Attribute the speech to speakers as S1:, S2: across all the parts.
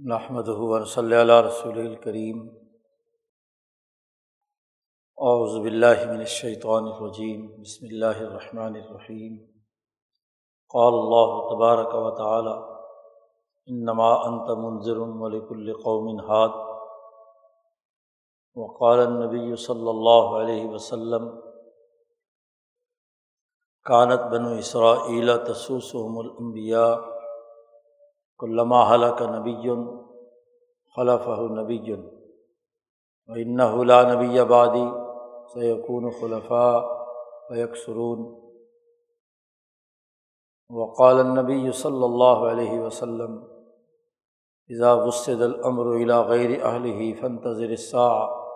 S1: نحمد صلی اللہ رسول الکریم اعوذ باللہ من الشیطان الرجیم بسم اللہ الرحمن الرحیم قال اللہ تبارک و تعالی انما انت منظر ولکل قوم ہاد وقال النبی صلی اللہ علیہ وسلم کانت بنو اسرائیل تسوسهم الانبیاء علامہ حلق نبی خلف نبی ان لا نبی آبادی سیقون خلفاء یکسرون وقال النبی صلی اللہ علیہ وسلم اذا وسد الامر الى غیر اہل فنتظر الساعة.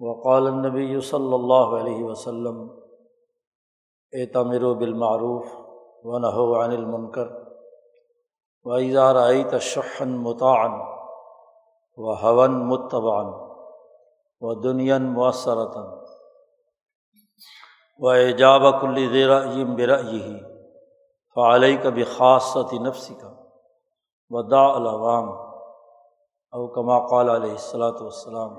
S1: وقال النبی صلی اللہ علیہ وسلم اے تمر و بالمعروف و عن المنکر ویزار آئی تشن متعن و ہون متبان و دنیا مؤثرتاً و ایجاب کلی زیرا یم برا یہی فعلیہ کبھی خاصتی نفسی کا و دا الوام او کما قال علیہ السلاۃ والسلام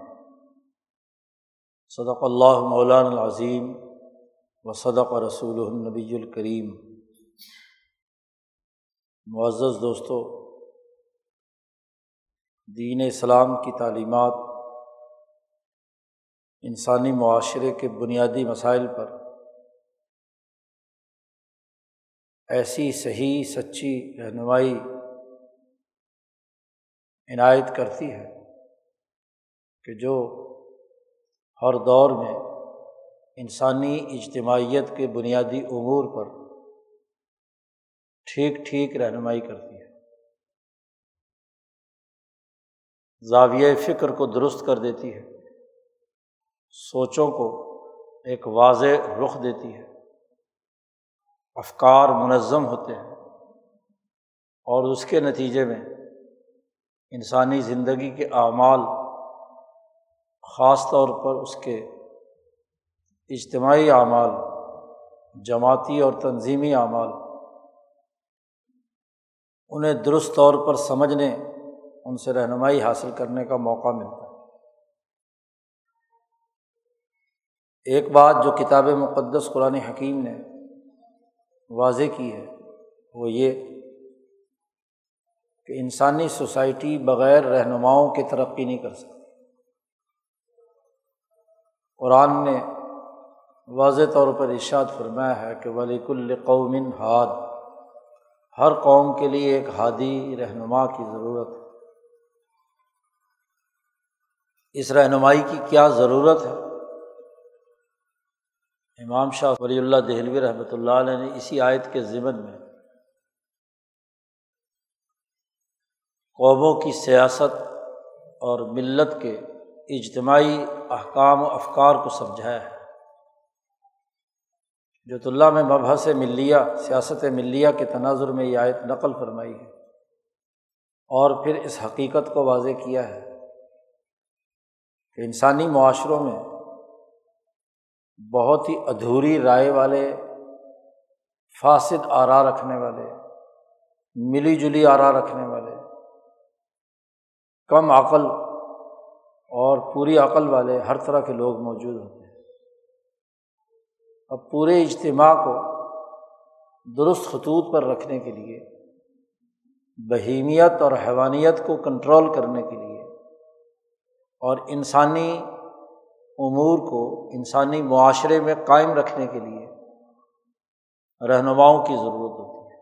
S1: صدق اللہ مولان العظیم و صدق رسول النبی الکریم معزز دوستوں دین اسلام کی تعلیمات انسانی معاشرے کے بنیادی مسائل پر ایسی صحیح، سچی رہنمائی عنایت کرتی ہے کہ جو ہر دور میں انسانی اجتماعیت کے بنیادی امور پر ٹھیک ٹھیک رہنمائی کرتی ہے۔ زاویہ فکر کو درست کر دیتی ہے۔ سوچوں کو ایک واضح رخ دیتی ہے۔ افکار منظم ہوتے ہیں۔ اور اس کے نتیجے میں انسانی زندگی کے اعمال، خاص طور پر اس کے اجتماعی اعمال، جماعتی اور تنظیمی اعمال انہیں درست طور پر سمجھنے، ان سے رہنمائی حاصل کرنے کا موقع ملتا ہے۔ ایک بات جو کتاب مقدس قرآن حکیم نے واضح کی ہے، وہ یہ کہ انسانی سوسائٹی بغیر رہنماؤں کی ترقی نہیں کر سکتی۔ قرآن نے واضح طور پر ارشاد فرمایا ہے کہ ولیک القومن ہاد ہر قوم کے لیے ایک ہادی رہنما کی ضرورت ہے۔ اس رہنمائی کی کیا ضرورت ہے؟ امام شاہ ولی اللہ دہلوی رحمۃ اللہ علیہ نے اسی آیت کے ذمن میں قوموں کی سیاست اور ملت کے اجتماعی احکام و افکار کو سمجھایا ہے۔ جو اللہ میں مبحث ملیہ، سیاست ملیہ کے تناظر میں یہ آیت نقل فرمائی ہے۔ اور پھر اس حقیقت کو واضح کیا ہے کہ انسانی معاشروں میں بہت ہی ادھوری رائے والے، فاسد آرا رکھنے والے، ملی جلی آرا رکھنے والے، کم عقل اور پوری عقل والے ہر طرح کے لوگ موجود ہوتے ہیں۔ اب پورے اجتماع کو درست خطوط پر رکھنے کے لیے، بہیمیت اور حیوانیت کو کنٹرول کرنے کے لیے اور انسانی امور کو انسانی معاشرے میں قائم رکھنے کے لیے رہنماؤں کی ضرورت ہوتی ہے۔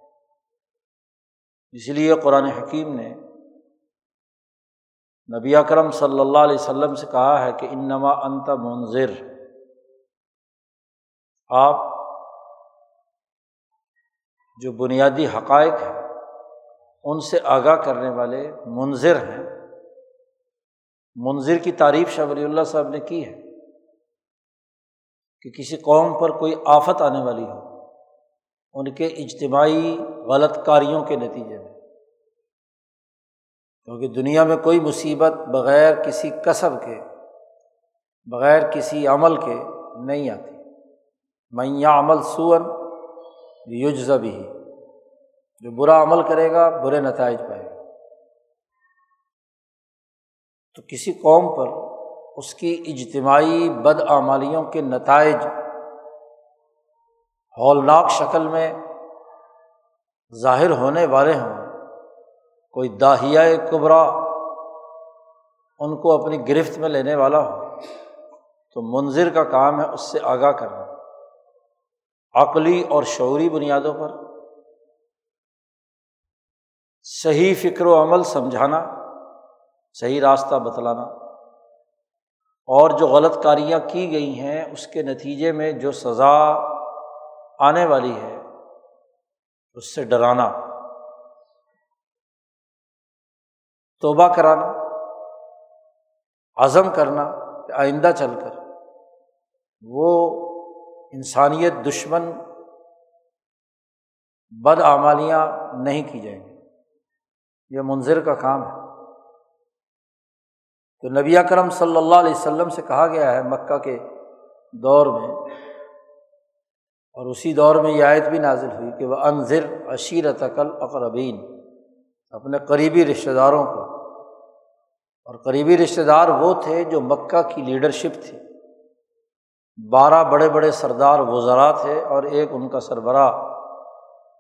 S1: اس لیے قرآن حکیم نے نبی اکرم صلی اللہ علیہ وسلم سے کہا ہے کہ انما انت منظر آپ جو بنیادی حقائق ہیں، ان سے آگاہ کرنے والے منظر ہیں۔ منظر کی تعریف شاہ ولی اللہ صاحب نے کی ہے کہ کسی قوم پر کوئی آفت آنے والی ہو، ان کے اجتماعی غلط کاریوں کے نتیجے میں۔ کیونکہ دنیا میں کوئی مصیبت بغیر کسی کسب کے، بغیر کسی عمل کے نہیں آتی۔ میاں عمل سون یوجز جو برا عمل کرے گا، برے نتائج پائے گا۔ تو کسی قوم پر اس کی اجتماعی بدعمالیوں کے نتائج ہولناک شکل میں ظاہر ہونے والے ہوں، کوئی داہیہ قبرا ان کو اپنی گرفت میں لینے والا ہو، تو منظر کا کام ہے اس سے آگاہ کرنا۔ عقلی اور شعوری بنیادوں پر۔ صحیح فکر و عمل سمجھانا، صحیح راستہ بتلانا۔ اور جو غلط کاریاں کی گئی ہیں، اس کے نتیجے میں جو سزا آنے والی ہے، اس سے ڈرانا۔ توبہ کرانا، عزم کرنا کہ آئندہ چل کر۔ وہ انسانیت دشمن بدعمالیاں نہیں کی جائیں گی۔ یہ منظر کا کام ہے۔ تو نبی کرم صلی اللہ علیہ وسلم سے کہا گیا ہے مکہ کے دور میں، اور اسی دور میں یہ آیت بھی نازل ہوئی کہ وہ انضر عشیرت عقل اقربین اپنے قریبی رشتہ داروں کو۔ اور قریبی رشتہ دار وہ تھے جو مکہ کی لیڈرشپ تھی۔ بارہ بڑے بڑے سردار وزراء تھے اور ایک ان کا سربراہ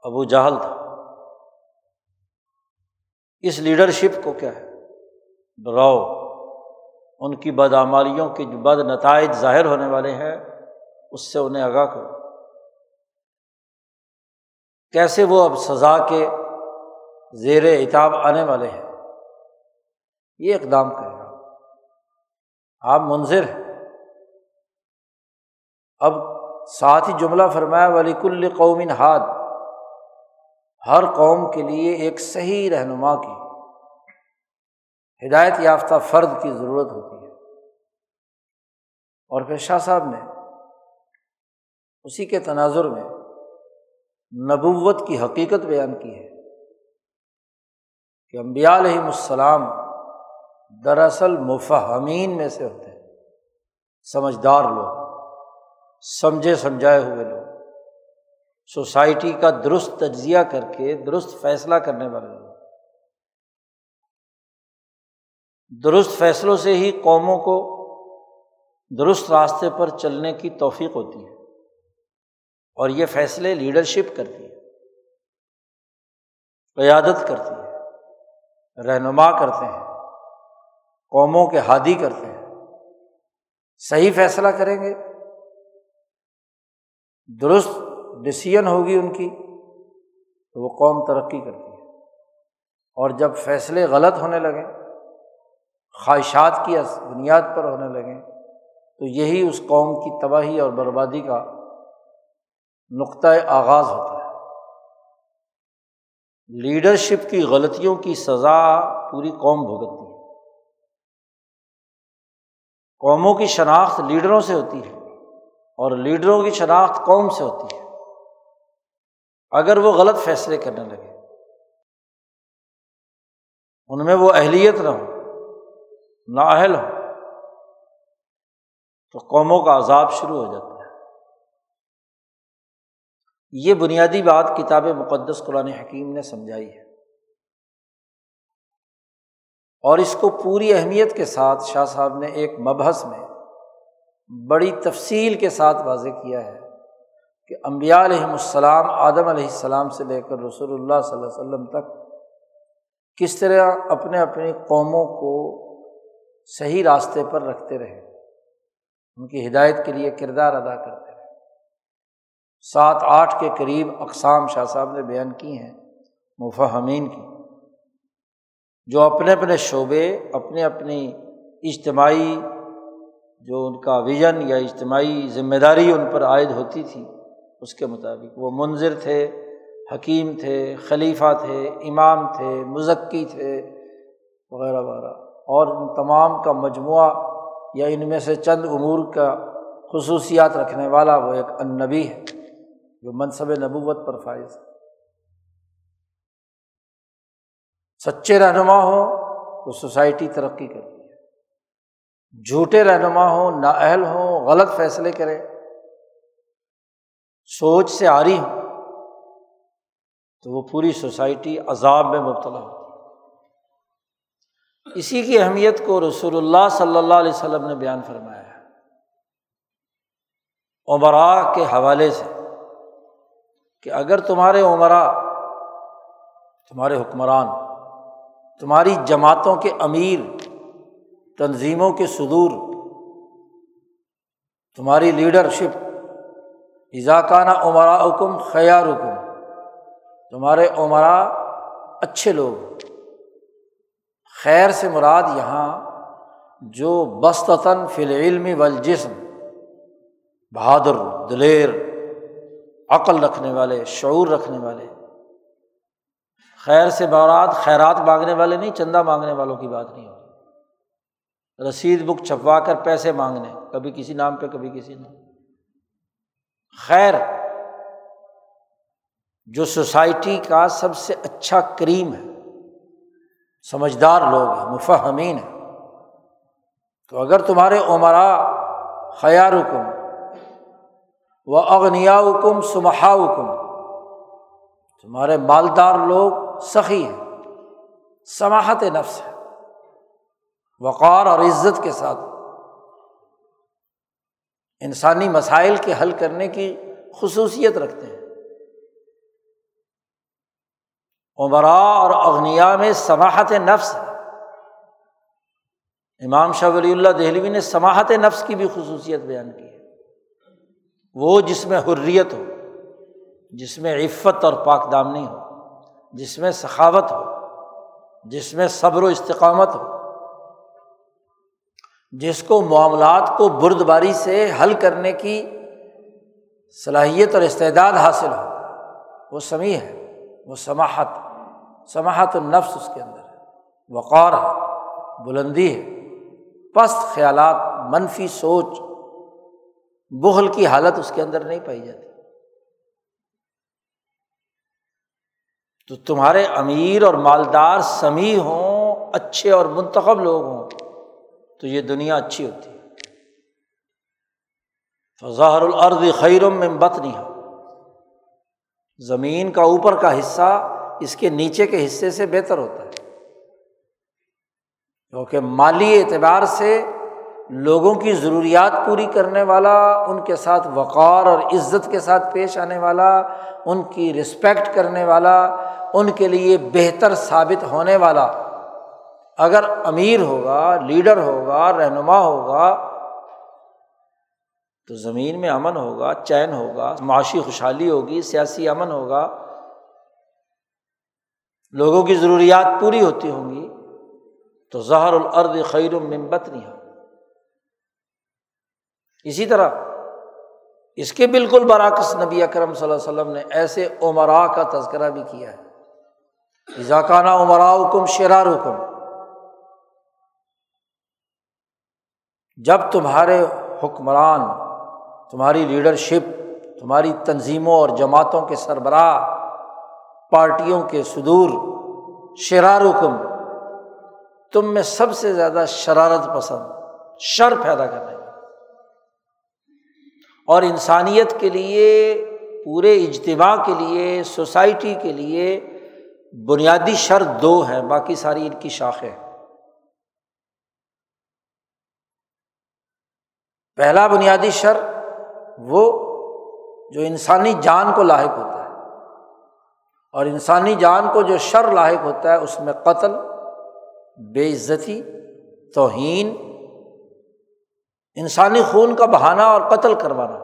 S1: ابو جہل تھا۔ اس لیڈرشپ کو کیا ہے؟ ڈراؤ۔ ان کی بدعمالیوں کے جو بد نتائج ظاہر ہونے والے ہیں، اس سے انہیں آگاہ کرو۔ کیسے وہ اب سزا کے زیر اتاب آنے والے ہیں؟ یہ اقدام کرے گا۔ آپ منظر ہیں۔ اب ساتھ ہی جملہ فرمایا ولی کل قومن ہاد ہر قوم کے لیے ایک صحیح رہنما کی۔ ہدایت یافتہ فرد کی ضرورت ہوتی ہے۔ اور پھر شاہ صاحب نے اسی کے تناظر میں نبوت کی حقیقت بیان کی ہے کہ امبیا علیہم السلام دراصل مفہمین میں سے ہوتے ہیں۔ سمجھدار لوگ۔ سمجھے سمجھائے ہوئے لوگ۔ سوسائٹی کا درست تجزیہ کر کے، درست فیصلہ کرنے والے لوگ۔ درست فیصلوں سے ہی قوموں کو درست راستے پر چلنے کی توفیق ہوتی ہے۔ اور یہ فیصلے لیڈرشپ کرتی ہے، قیادت کرتی ہے، رہنما کرتے ہیں، قوموں کے ہادی کرتے ہیں۔ صحیح فیصلہ کریں گے۔ درست ڈسیزن ہوگی ان کی، تو وہ قوم ترقی کرتی ہے۔ اور جب فیصلے غلط ہونے لگیں، خواہشات کی بنیاد پر ہونے لگیں، تو یہی اس قوم کی تباہی اور بربادی کا نقطۂ آغاز ہوتا ہے۔ لیڈرشپ کی غلطیوں کی سزا پوری قوم بھگتتی ہے۔ قوموں کی شناخت لیڈروں سے ہوتی ہے۔ اور لیڈروں کی شناخت قوم سے ہوتی ہے۔ اگر وہ غلط فیصلے کرنے لگے، ان میں وہ اہلیت نہ ہو، نااہل ہو، تو قوموں کا عذاب شروع ہو جاتا ہے۔ یہ بنیادی بات کتاب مقدس قرآن حکیم نے سمجھائی ہے۔ اور اس کو پوری اہمیت کے ساتھ شاہ صاحب نے ایک مبحث میں بڑی تفصیل کے ساتھ واضح کیا ہے کہ امبیا علیہم السلام، آدم علیہ السلام سے لے کر رسول اللہ صلی اللہ علیہ وسلم تک کس طرح اپنے اپنی قوموں کو صحیح راستے پر رکھتے رہے، ان کی ہدایت کے لیے کردار ادا کرتے رہے۔ سات آٹھ کے قریب اقسام شاہ صاحب نے بیان کی ہیں، مفہمین کی، جو اپنے اپنے شعبے اپنے اپنی اجتماعی جو ان کا ویژن یا اجتماعی ذمہ داری ان پر عائد ہوتی تھی، اس کے مطابق وہ منظر تھے، حکیم تھے، خلیفہ تھے، امام تھے، مزکی تھے، وغیرہ وغیرہ۔ اور ان تمام کا مجموعہ یا ان میں سے چند امور کا خصوصیات رکھنے والا وہ ایک انبی ہے، جو منصب نبوت پر فائز ہے۔ سچے رہنما ہوں تو سوسائٹی ترقی کرتی ہے جھوٹے رہنما ہوں نااہل ہوں، غلط فیصلے کریں۔ سوچ سے آ رہی ہوں، تو وہ پوری سوسائٹی عذاب میں مبتلا ہوتی اسی کی اہمیت کو رسول اللہ صلی اللہ علیہ وسلم نے بیان فرمایا ہے۔ عمرا کے حوالے سے کہ اگر تمہارے عمرا تمہارے حکمران، تمہاری جماعتوں کے امیر تنظیموں کے صدور، تمہاری لیڈرشپ اضاکانہ عمرا حکم خیار حکم تمہارے عمرا اچھے لوگ خیر سے مراد یہاں جو بستاً فی العلم والجسم، بہادر، دلیر، عقل رکھنے والے، شعور رکھنے والے۔ خیر سے مراد خیرات مانگنے والے نہیں، چندہ مانگنے والوں کی بات نہیں ہوتی رسید بک چھپوا کر پیسے مانگنے، کبھی کسی نام پہ، کبھی کسی نام خیر، جو سوسائٹی کا سب سے اچھا کریم ہے، سمجھدار لوگ ہیں، مفہمین ہیں، تو اگر تمہارے عمرا خیار حکم و اغنیا حکم سمہا حکم تمہارے مالدار لوگ سخی ہیں، سماحت نفس ہے۔ وقار اور عزت کے ساتھ انسانی مسائل کے حل کرنے کی خصوصیت رکھتے ہیں۔ عمرا اور اغنیا میں سماحت نفس ہے۔ امام شاہ ولی اللہ دہلوی نے سماحت نفس کی بھی خصوصیت بیان کی ہے۔ وہ جس میں حریت ہو، جس میں عفت اور پاک دامنی ہو، جس میں سخاوت ہو، جس میں صبر و استقامت ہو۔ جس کو معاملات کو برد باری سے حل کرنے کی صلاحیت اور استعداد حاصل ہو، وہ سمیع ہے، وہ سماحت سماحت النفس اس کے اندر ہے۔ وقار ہے، بلندی ہے۔ پست خیالات، منفی سوچ بغل کی حالت اس کے اندر نہیں پائی جاتی۔ تو تمہارے امیر اور مالدار سمیع ہوں، اچھے اور منتخب لوگ ہوں۔ تو یہ دنیا اچھی ہوتی ہے۔ فضاہر الارض خیرم میں بت نہیں ہو زمین کا اوپر کا حصہ اس کے نیچے کے حصے سے بہتر ہوتا ہے۔ کیونکہ مالی اعتبار سے لوگوں کی ضروریات پوری کرنے والا، ان کے ساتھ وقار اور عزت کے ساتھ پیش آنے والا، ان کی رسپیکٹ کرنے والا، ان کے لیے بہتر ثابت ہونے والا اگر امیر ہوگا، لیڈر ہوگا، رہنما ہوگا، تو زمین میں امن ہوگا، چین ہوگا، معاشی خوشحالی ہوگی، سیاسی امن ہوگا، لوگوں کی ضروریات پوری ہوتی ہوں گی، تو زہر الرد خیر ممبت نہیں اسی طرح اس کے بالکل برعکس نبی اکرم صلی اللہ علیہ وسلم نے ایسے عمرا کا تذکرہ بھی کیا ہے۔ ذاکانہ عمرا حکم شرار حکم جب تمہارے حکمران، تمہاری لیڈرشپ، تمہاری تنظیموں اور جماعتوں کے سربراہ، پارٹیوں کے صدور شرار حکم تم میں سب سے زیادہ شرارت پسند، شر پیدا کرنے اور انسانیت کے لیے، پورے اجتماع کے لیے، سوسائٹی کے لیے بنیادی شر دو ہیں، باقی ساری ان کی شاخیں پہلا بنیادی شر وہ جو انسانی جان کو لاحق ہوتا ہے۔ اور انسانی جان کو جو شر لاحق ہوتا ہے، اس میں قتل، بے عزتی، توہین، انسانی خون کا بہانا اور قتل کروانا،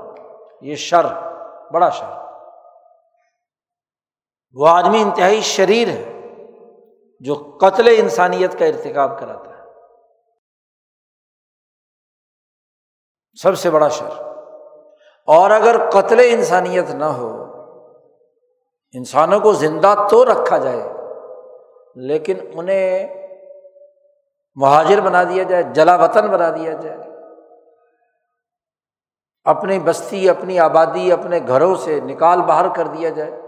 S1: یہ شر، بڑا شر۔ وہ آدمی انتہائی شریر ہے جو قتل انسانیت کا ارتکاب کراتا ہے۔ سب سے بڑا شر۔ اور اگر قتل انسانیت نہ ہو، انسانوں کو زندہ تو رکھا جائے، لیکن انہیں مہاجر بنا دیا جائے، جلا وطن بنا دیا جائے۔ اپنی بستی، اپنی آبادی، اپنے گھروں سے نکال باہر کر دیا جائے۔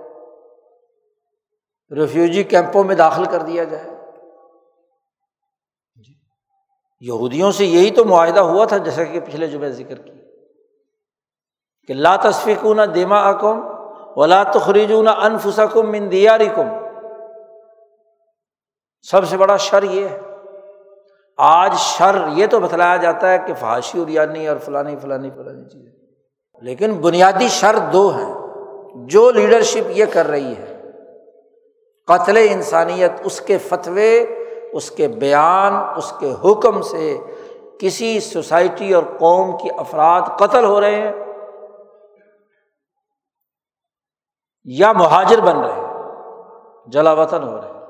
S1: ریفیوجی کیمپوں میں داخل کر دیا جائے۔ یہودیوں سے یہی تو معاہدہ ہوا تھا جیسا کہ پچھلے جو میں ذکر کی کہ لا تصفیق نہ دیما اکم ولا تخریج نہ انفسا کم من دیاری کم سب سے بڑا شر یہ ہے۔ آج شر یہ تو بتلایا جاتا ہے کہ فحاشی اور یعنی اور فلانی فلانی فلانی چیزیں۔ لیکن بنیادی شر دو ہیں۔ جو لیڈرشپ یہ کر رہی ہے، قتل انسانیت، اس کے فتوے اس کے بیان، اس کے حکم سے کسی سوسائٹی اور قوم کی افراد قتل ہو رہے ہیں یا مہاجر بن رہے ہیں، جلا وطن ہو رہے ہیں۔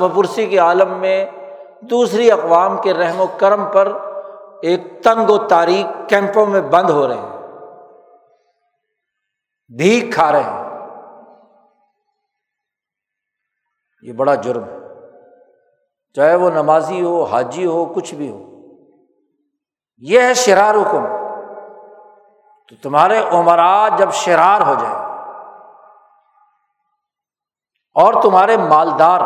S1: و پرسی کے عالم میں دوسری اقوام کے رحم و کرم پر ایک تنگ و تاریخ کیمپوں میں بند ہو رہے ہیں۔ بھیک کھا رہے ہیں۔ یہ بڑا جرم ہے۔ چاہے وہ نمازی ہو، حاجی ہو، کچھ بھی ہو۔ یہ ہے شرار حکم۔ تو تمہارے عمرا جب شرار ہو جائے اور تمہارے مالدار،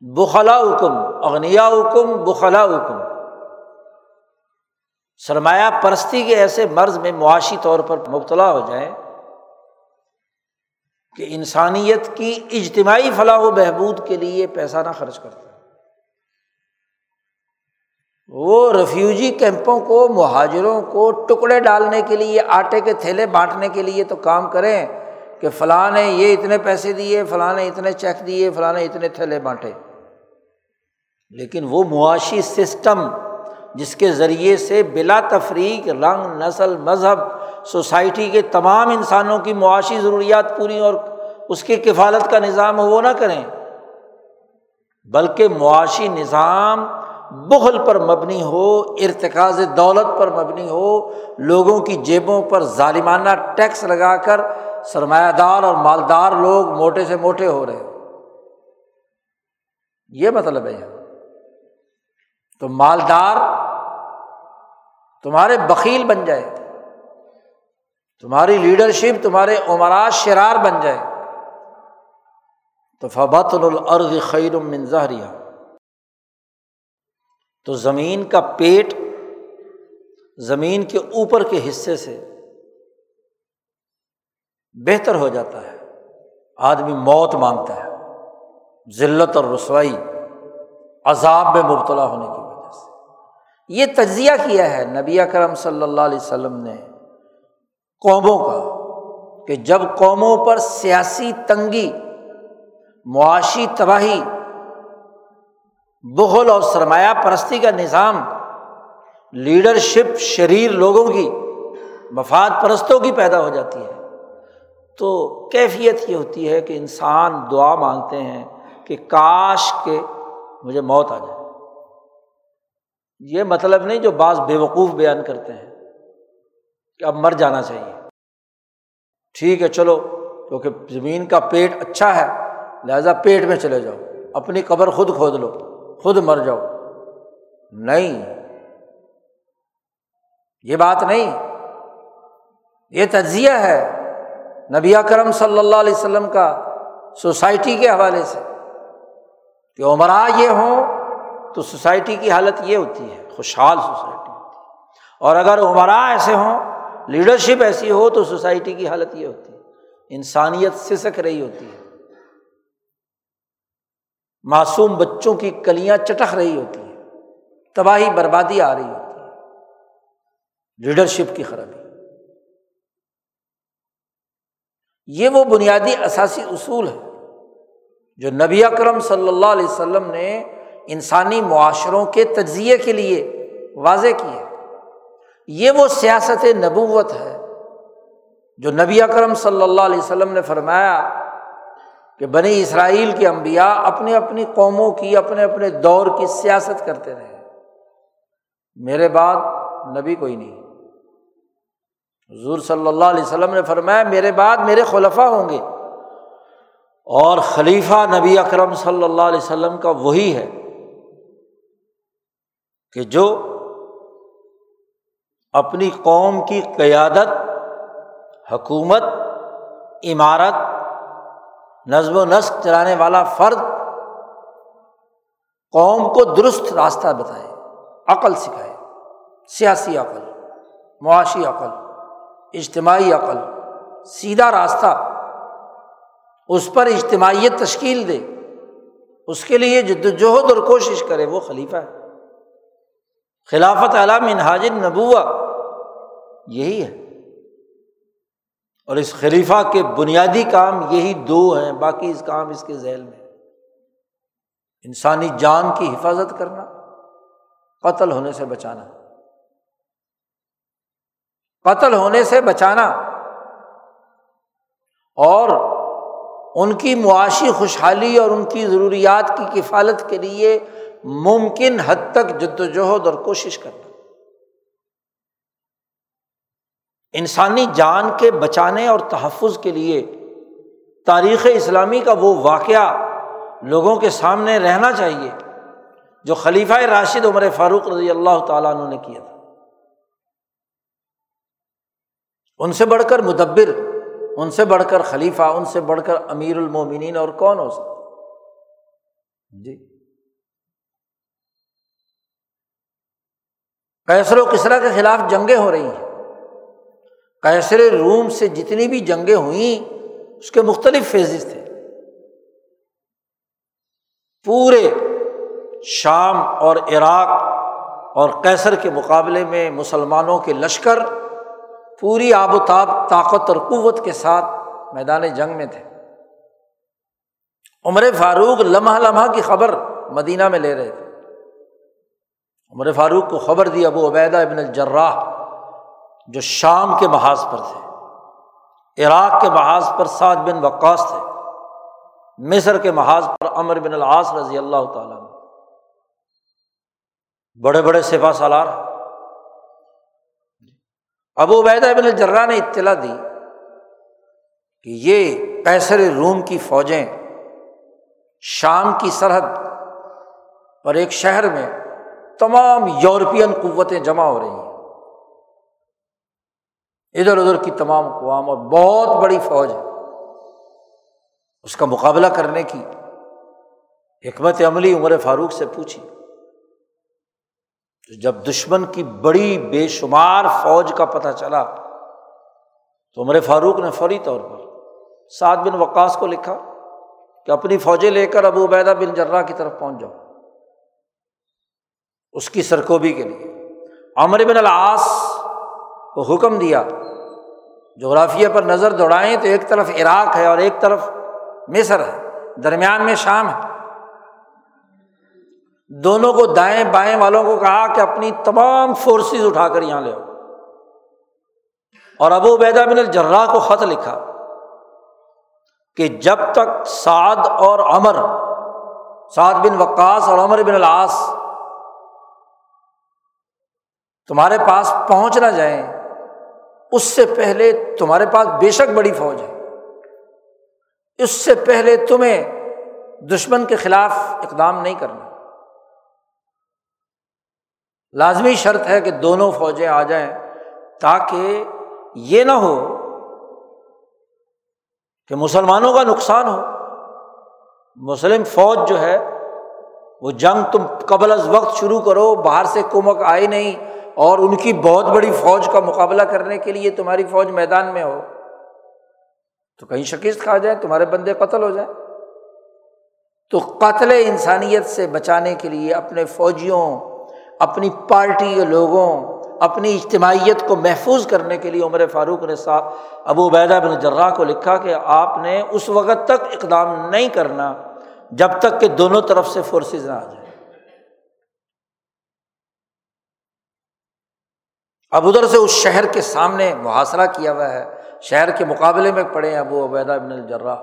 S1: بخلا حکم اغنیا حکم، بخلا حکم، سرمایہ پرستی کے ایسے مرض میں معاشی طور پر مبتلا ہو جائیں کہ انسانیت کی اجتماعی فلاح و بہبود کے لیے پیسہ نہ خرچ کرتا وہ ریفیوجی کیمپوں کو، مہاجروں کو ٹکڑے ڈالنے کے لیے، آٹے کے تھیلے بانٹنے کے لیے تو کام کریں کہ فلاں نے یہ اتنے پیسے دیے، فلاں نے اتنے چیک دیے، فلاں نے اتنے تھیلے بانٹے۔ لیکن وہ معاشی سسٹم جس کے ذریعے سے بلا تفریق، رنگ، نسل، مذہب، سوسائٹی کے تمام انسانوں کی معاشی ضروریات پوری اور اس کی کفالت کا نظام وہ نہ کریں۔ بلکہ معاشی نظام بغل پر مبنی ہو، ارتکاز دولت پر مبنی ہو، لوگوں کی جیبوں پر ظالمانہ ٹیکس لگا کر سرمایہ دار اور مالدار لوگ موٹے سے موٹے ہو رہے یہ مطلب ہے یہاں۔ تو مالدار تمہارے بکیل بن جائے، تمہاری لیڈرشپ تمہارے عمرات شرار بن جائے۔ تو فبت العرض خیر من زہریہ تو زمین کا پیٹ زمین کے اوپر کے حصے سے بہتر ہو جاتا ہے۔ آدمی موت مانگتا ہے، ذلت اور رسوائی عذاب میں مبتلا ہونے کی۔ یہ تجزیہ کیا ہے نبی کرم صلی اللہ علیہ وسلم نے قوموں کا کہ جب قوموں پر سیاسی تنگی، معاشی تباہی، بغل اور سرمایہ پرستی کا نظام، لیڈرشپ شریر لوگوں کی، مفاد پرستوں کی پیدا ہو جاتی ہے، تو کیفیت یہ ہوتی ہے کہ انسان دعا مانگتے ہیں کہ کاش کے مجھے موت آ جائے۔ یہ مطلب نہیں جو بعض بے وقوف بیان کرتے ہیں کہ اب مر جانا چاہیے۔ ٹھیک ہے، چلو، کیونکہ زمین کا پیٹ اچھا ہے، لہذا پیٹ میں چلے جاؤ۔ اپنی قبر خود کھود لو، خود مر جاؤ۔ نہیں، یہ بات نہیں۔ یہ تجزیہ ہے نبی کرم صلی اللہ علیہ وسلم کا سوسائٹی کے حوالے سے کہ عمرا یہ ہوں تو سوسائٹی کی حالت یہ ہوتی ہے، خوشحال سوسائٹی ہوتی ہے۔ اور اگر عمرا ایسے ہوں، لیڈرشپ ایسی ہو تو سوسائٹی کی حالت یہ ہوتی ہے۔ انسانیت سسک رہی ہوتی ہے۔ معصوم بچوں کی کلیاں چٹک رہی ہوتی ہیں۔ تباہی بربادی آ رہی ہوتی ہے۔ لیڈرشپ کی خرابی۔ یہ وہ بنیادی اثاثی اصول ہے جو نبی اکرم صلی اللہ علیہ وسلم نے انسانی معاشروں کے تجزیے کے لیے واضح کیے یہ وہ سیاست نبوت ہے جو نبی اکرم صلی اللہ علیہ وسلم نے فرمایا کہ بنی اسرائیل کے انبیا اپنی اپنی قوموں کی، اپنے اپنے دور کی سیاست کرتے رہے۔ میرے بعد نبی کوئی نہیں۔ حضور صلی اللہ علیہ وسلم نے فرمایا، میرے بعد میرے خلفہ ہوں گے۔ اور خلیفہ نبی اکرم صلی اللہ علیہ وسلم کا وہی ہے۔ کہ جو اپنی قوم کی قیادت، حکومت، عمارت، نظم و نسق چلانے والا فرد قوم کو درست راستہ بتائے، عقل سکھائے، سیاسی عقل، معاشی عقل، اجتماعی عقل، سیدھا راستہ اس پر اجتماعیت تشکیل دے، اس کے لیے جد وجہد اور کوشش کرے، وہ خلیفہ ہے۔ خلافت علام انحاج نبوا یہی ہے۔ اور اس خلیفہ کے بنیادی کام یہی دو ہیں، باقی اس کام اس کے ذیل میں۔ انسانی جان کی حفاظت کرنا، قتل ہونے سے بچانا۔ قتل ہونے سے بچانا۔ اور ان کی معاشی خوشحالی اور ان کی ضروریات کی کفالت کے لیے ممکن حد تک جد وجہد اور کوشش کرنا۔ انسانی جان کے بچانے اور تحفظ کے لیے تاریخ اسلامی کا وہ واقعہ لوگوں کے سامنے رہنا چاہیے جو خلیفہ راشد عمر فاروق رضی اللہ تعالیٰ عنہ نے کیا تھا۔ ان سے بڑھ کر مدبر، ان سے بڑھ کر خلیفہ، ان سے بڑھ کر امیر المومنین اور کون ہو سکتا جی۔ کیسر و کسرا کے خلاف جنگیں ہو رہی ہیں۔ کیسر روم سے جتنی بھی جنگیں ہوئیں، اس کے مختلف فیزز تھے۔ پورے شام اور عراق اور کیسر کے مقابلے میں مسلمانوں کے لشکر پوری آب و تاب، طاقت اور قوت کے ساتھ میدان جنگ میں تھے۔ عمر فاروق لمحہ لمحہ کی خبر مدینہ میں لے رہے تھے۔ عمر فاروق کو خبر دی ابو عبیدہ ابن الجراح، جو شام کے محاذ پر تھے، عراق کے محاذ پر سعد بن وقاص تھے، مصر کے محاذ پر امر بن العاص رضی اللہ تعالیٰ بڑے بڑے سپا سالار۔ ابو عبیدہ بن الجرا نے اطلاع دی کہ یہ کیسر روم کی فوجیں شام کی سرحد پر ایک شہر میں تمام یورپین قوتیں جمع ہو رہی ہیں۔ ادھر ادھر کی تمام اقوام اور بہت بڑی فوج ہے۔ اس کا مقابلہ کرنے کی حکمت عملی عمر فاروق سے پوچھی۔ تو جب دشمن کی بڑی بے شمار فوج کا پتہ چلا، تو عمر فاروق نے فوری طور پر سعد بن وقاص کو لکھا کہ اپنی فوجیں لے کر ابو عبیدہ بن جرا کی طرف پہنچ جاؤ۔ اس کی سرکوبی کے لیے۔ عمر بن العاص کو حکم دیا، جغرافیہ پر نظر دوڑائیں تو ایک طرف عراق ہے اور ایک طرف مصر ہے، درمیان میں شام ہے۔ دونوں کو دائیں بائیں والوں کو کہا کہ اپنی تمام فورسز اٹھا کر یہاں لے آؤ۔ اور ابو بیدا بن الجرا کو خط لکھا کہ جب تک سعد اور امر سعد بن وقاص اور امر بن العاص تمہارے پاس پہنچ نہ جائیں، اس سے پہلے تمہارے پاس بے شک بڑی فوج ہے۔ اس سے پہلے تمہیں دشمن کے خلاف اقدام نہیں کرنا۔ لازمی شرط ہے کہ دونوں فوجیں آ جائیں تاکہ یہ نہ ہو کہ مسلمانوں کا نقصان ہو۔ مسلم فوج جو ہے، وہ جنگ تم قبل از وقت شروع کرو، باہر سے کمک آئی نہیں اور ان کی بہت بڑی فوج کا مقابلہ کرنے کے لیے تمہاری فوج میدان میں ہو تو کہیں شکست کھا جائے تمہارے بندے قتل ہو جائیں۔ تو قتل انسانیت سے بچانے کے لیے اپنے فوجیوں، اپنی پارٹی کے لوگوں، اپنی اجتماعیت کو محفوظ کرنے کے لیے عمر فاروق نے صاحب ابو عبیدہ بن جرا کو لکھا کہ آپ نے اس وقت تک اقدام نہیں کرنا جب تک کہ دونوں طرف سے فورسز نہ آ جائیں۔ اب ادھر سے اس شہر کے سامنے محاصرہ کیا ہوا ہے۔ شہر کے مقابلے میں پڑے ہیں ابو عبیدہ بن الجرا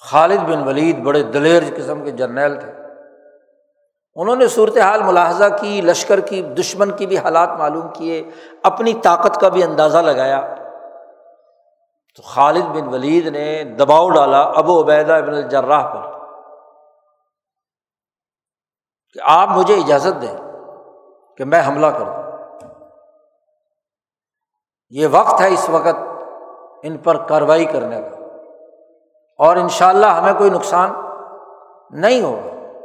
S1: خالد بن ولید بڑے دلیر قسم کے جرنیل تھے۔ انہوں نے صورت حال ملاحظہ کی، لشکر کی، دشمن کی بھی حالات معلوم کیے، اپنی طاقت کا بھی اندازہ لگایا۔ تو خالد بن ولید نے دباؤ ڈالا ابو عبیدہ ابن الجراح پر۔ کہ آپ مجھے اجازت دیں کہ میں حملہ کروں یہ وقت ہے اس وقت ان پر کارروائی کرنے کا۔ اور ان شاء اللہ ہمیں کوئی نقصان نہیں ہوگا۔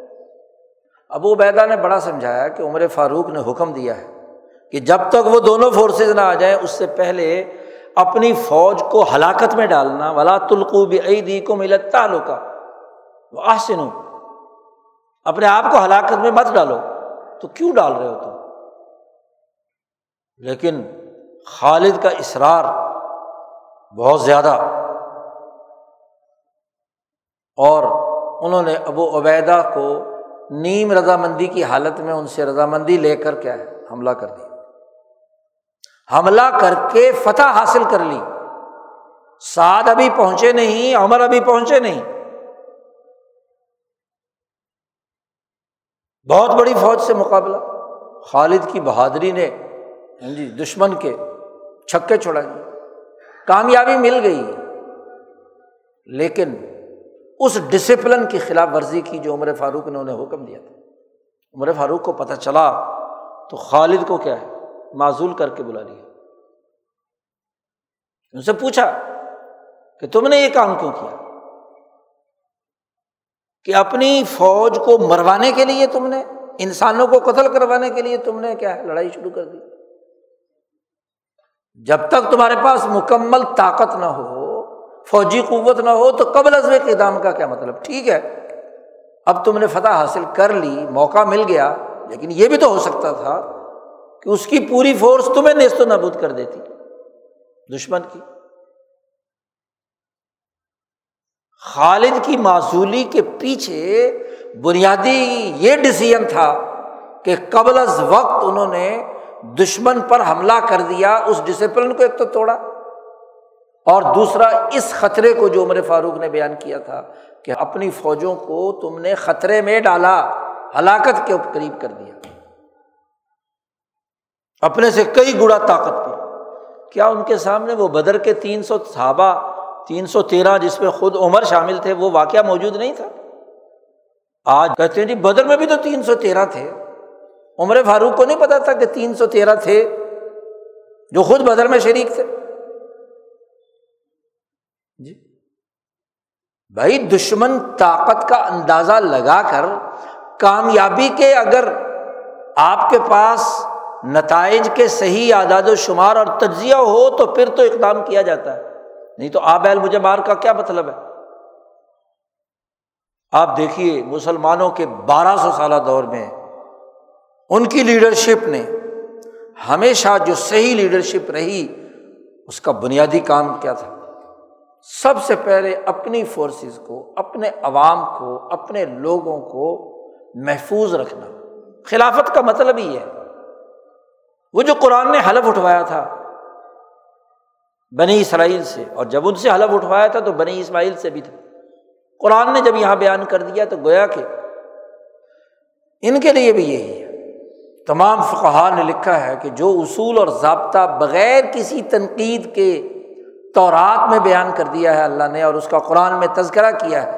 S1: ابو بیدا نے بڑا سمجھایا کہ عمر فاروق نے حکم دیا ہے کہ جب تک وہ دونوں فورسز نہ آ جائیں، اس سے پہلے اپنی فوج کو ہلاکت میں ڈالنا، ولا تلقو بھی دی کو ملتا لوکا وہ آسن اپنے آپ کو ہلاکت میں مت ڈالو۔ تو کیوں ڈال رہے ہو تم؟ لیکن خالد کا اصرار بہت زیادہ اور انہوں نے ابو عبیدہ کو نیم رضامندی کی حالت میں ان سے رضامندی لے کر کیا ہے؟ حملہ کر دیا۔ حملہ کر کے فتح حاصل کر لی۔ سعد ابھی پہنچے نہیں، عمر ابھی پہنچے نہیں۔ بہت بڑی فوج سے مقابلہ۔ خالد کی بہادری نے یعنی جی دشمن کے چھکے چھوڑا دیے کامیابی مل گئی۔ لیکن اس ڈسپلن کی خلاف ورزی کی جو عمر فاروق نے انہیں حکم دیا تھا۔ عمر فاروق کو پتہ چلا تو خالد کو کیا ہے؟ معذول کر کے بلا لیا۔ ان سے پوچھا کہ تم نے یہ کام کیوں کیا؟ کہ اپنی فوج کو مروانے کے لیے تم نے، انسانوں کو قتل کروانے کے لیے تم نے کیا ہے؟ لڑائی شروع کر دی۔ جب تک تمہارے پاس مکمل طاقت نہ ہو، فوجی قوت نہ ہو، تو قبل ازب اقدام کا کیا مطلب؟ ٹھیک ہے۔ اب تم نے فتح حاصل کر لی، موقع مل گیا، لیکن یہ بھی تو ہو سکتا تھا کہ اس کی پوری فورس تمہیں نیست و نبود کر دیتی، دشمن کی۔ خالد کی معصولی کے پیچھے بنیادی یہ ڈسیزن تھا کہ قبل از وقت انہوں نے دشمن پر حملہ کر دیا، اس ڈسپلن کو ایک تو توڑا۔ اور دوسرا، اس خطرے کو جو عمر فاروق نے بیان کیا تھا کہ اپنی فوجوں کو تم نے خطرے میں ڈالا، ہلاکت کے قریب کر دیا۔ اپنے سے کئی گڑا طاقت پر کیا ان کے سامنے وہ بدر کے تین سو صحابہ، تین سو تیرہ جس میں خود عمر شامل تھے، وہ واقعہ موجود نہیں تھا؟ آج کہتے ہیں جی بدر میں بھی تو تین سو تیرہ تھے۔ عمر فاروق کو نہیں پتا تھا کہ تین سو تیرہ تھے جو خود بدر میں شریک تھے؟ جی۔ بھائی، دشمن طاقت کا اندازہ لگا کر کامیابی کے اگر آپ کے پاس نتائج کے صحیح اعداد و شمار اور تجزیہ ہو تو پھر تو اقدام کیا جاتا ہے۔ نہیں تو آب مجھے مار کا کیا مطلب ہے؟ آپ دیکھیے، مسلمانوں کے بارہ سو سالہ دور میں ان کی لیڈرشپ نے ہمیشہ جو صحیح لیڈرشپ رہی، اس کا بنیادی کام کیا تھا؟ سب سے پہلے اپنی فورسز کو، اپنے عوام کو، اپنے لوگوں کو محفوظ رکھنا۔ خلافت کا مطلب ہی ہے۔ وہ جو قرآن نے حلف اٹھوایا تھا بنی اسرائیل سے، اور جب ان سے حلف اٹھوایا تھا تو بنی اسماعیل سے بھی تھا۔ قرآن نے جب یہاں بیان کر دیا تو گویا کہ ان کے لیے بھی یہی ہے۔ تمام فقہ نے لکھا ہے کہ جو اصول اور ضابطہ بغیر کسی تنقید کے تورات میں بیان کر دیا ہے اللہ نے اور اس کا قرآن میں تذکرہ کیا ہے،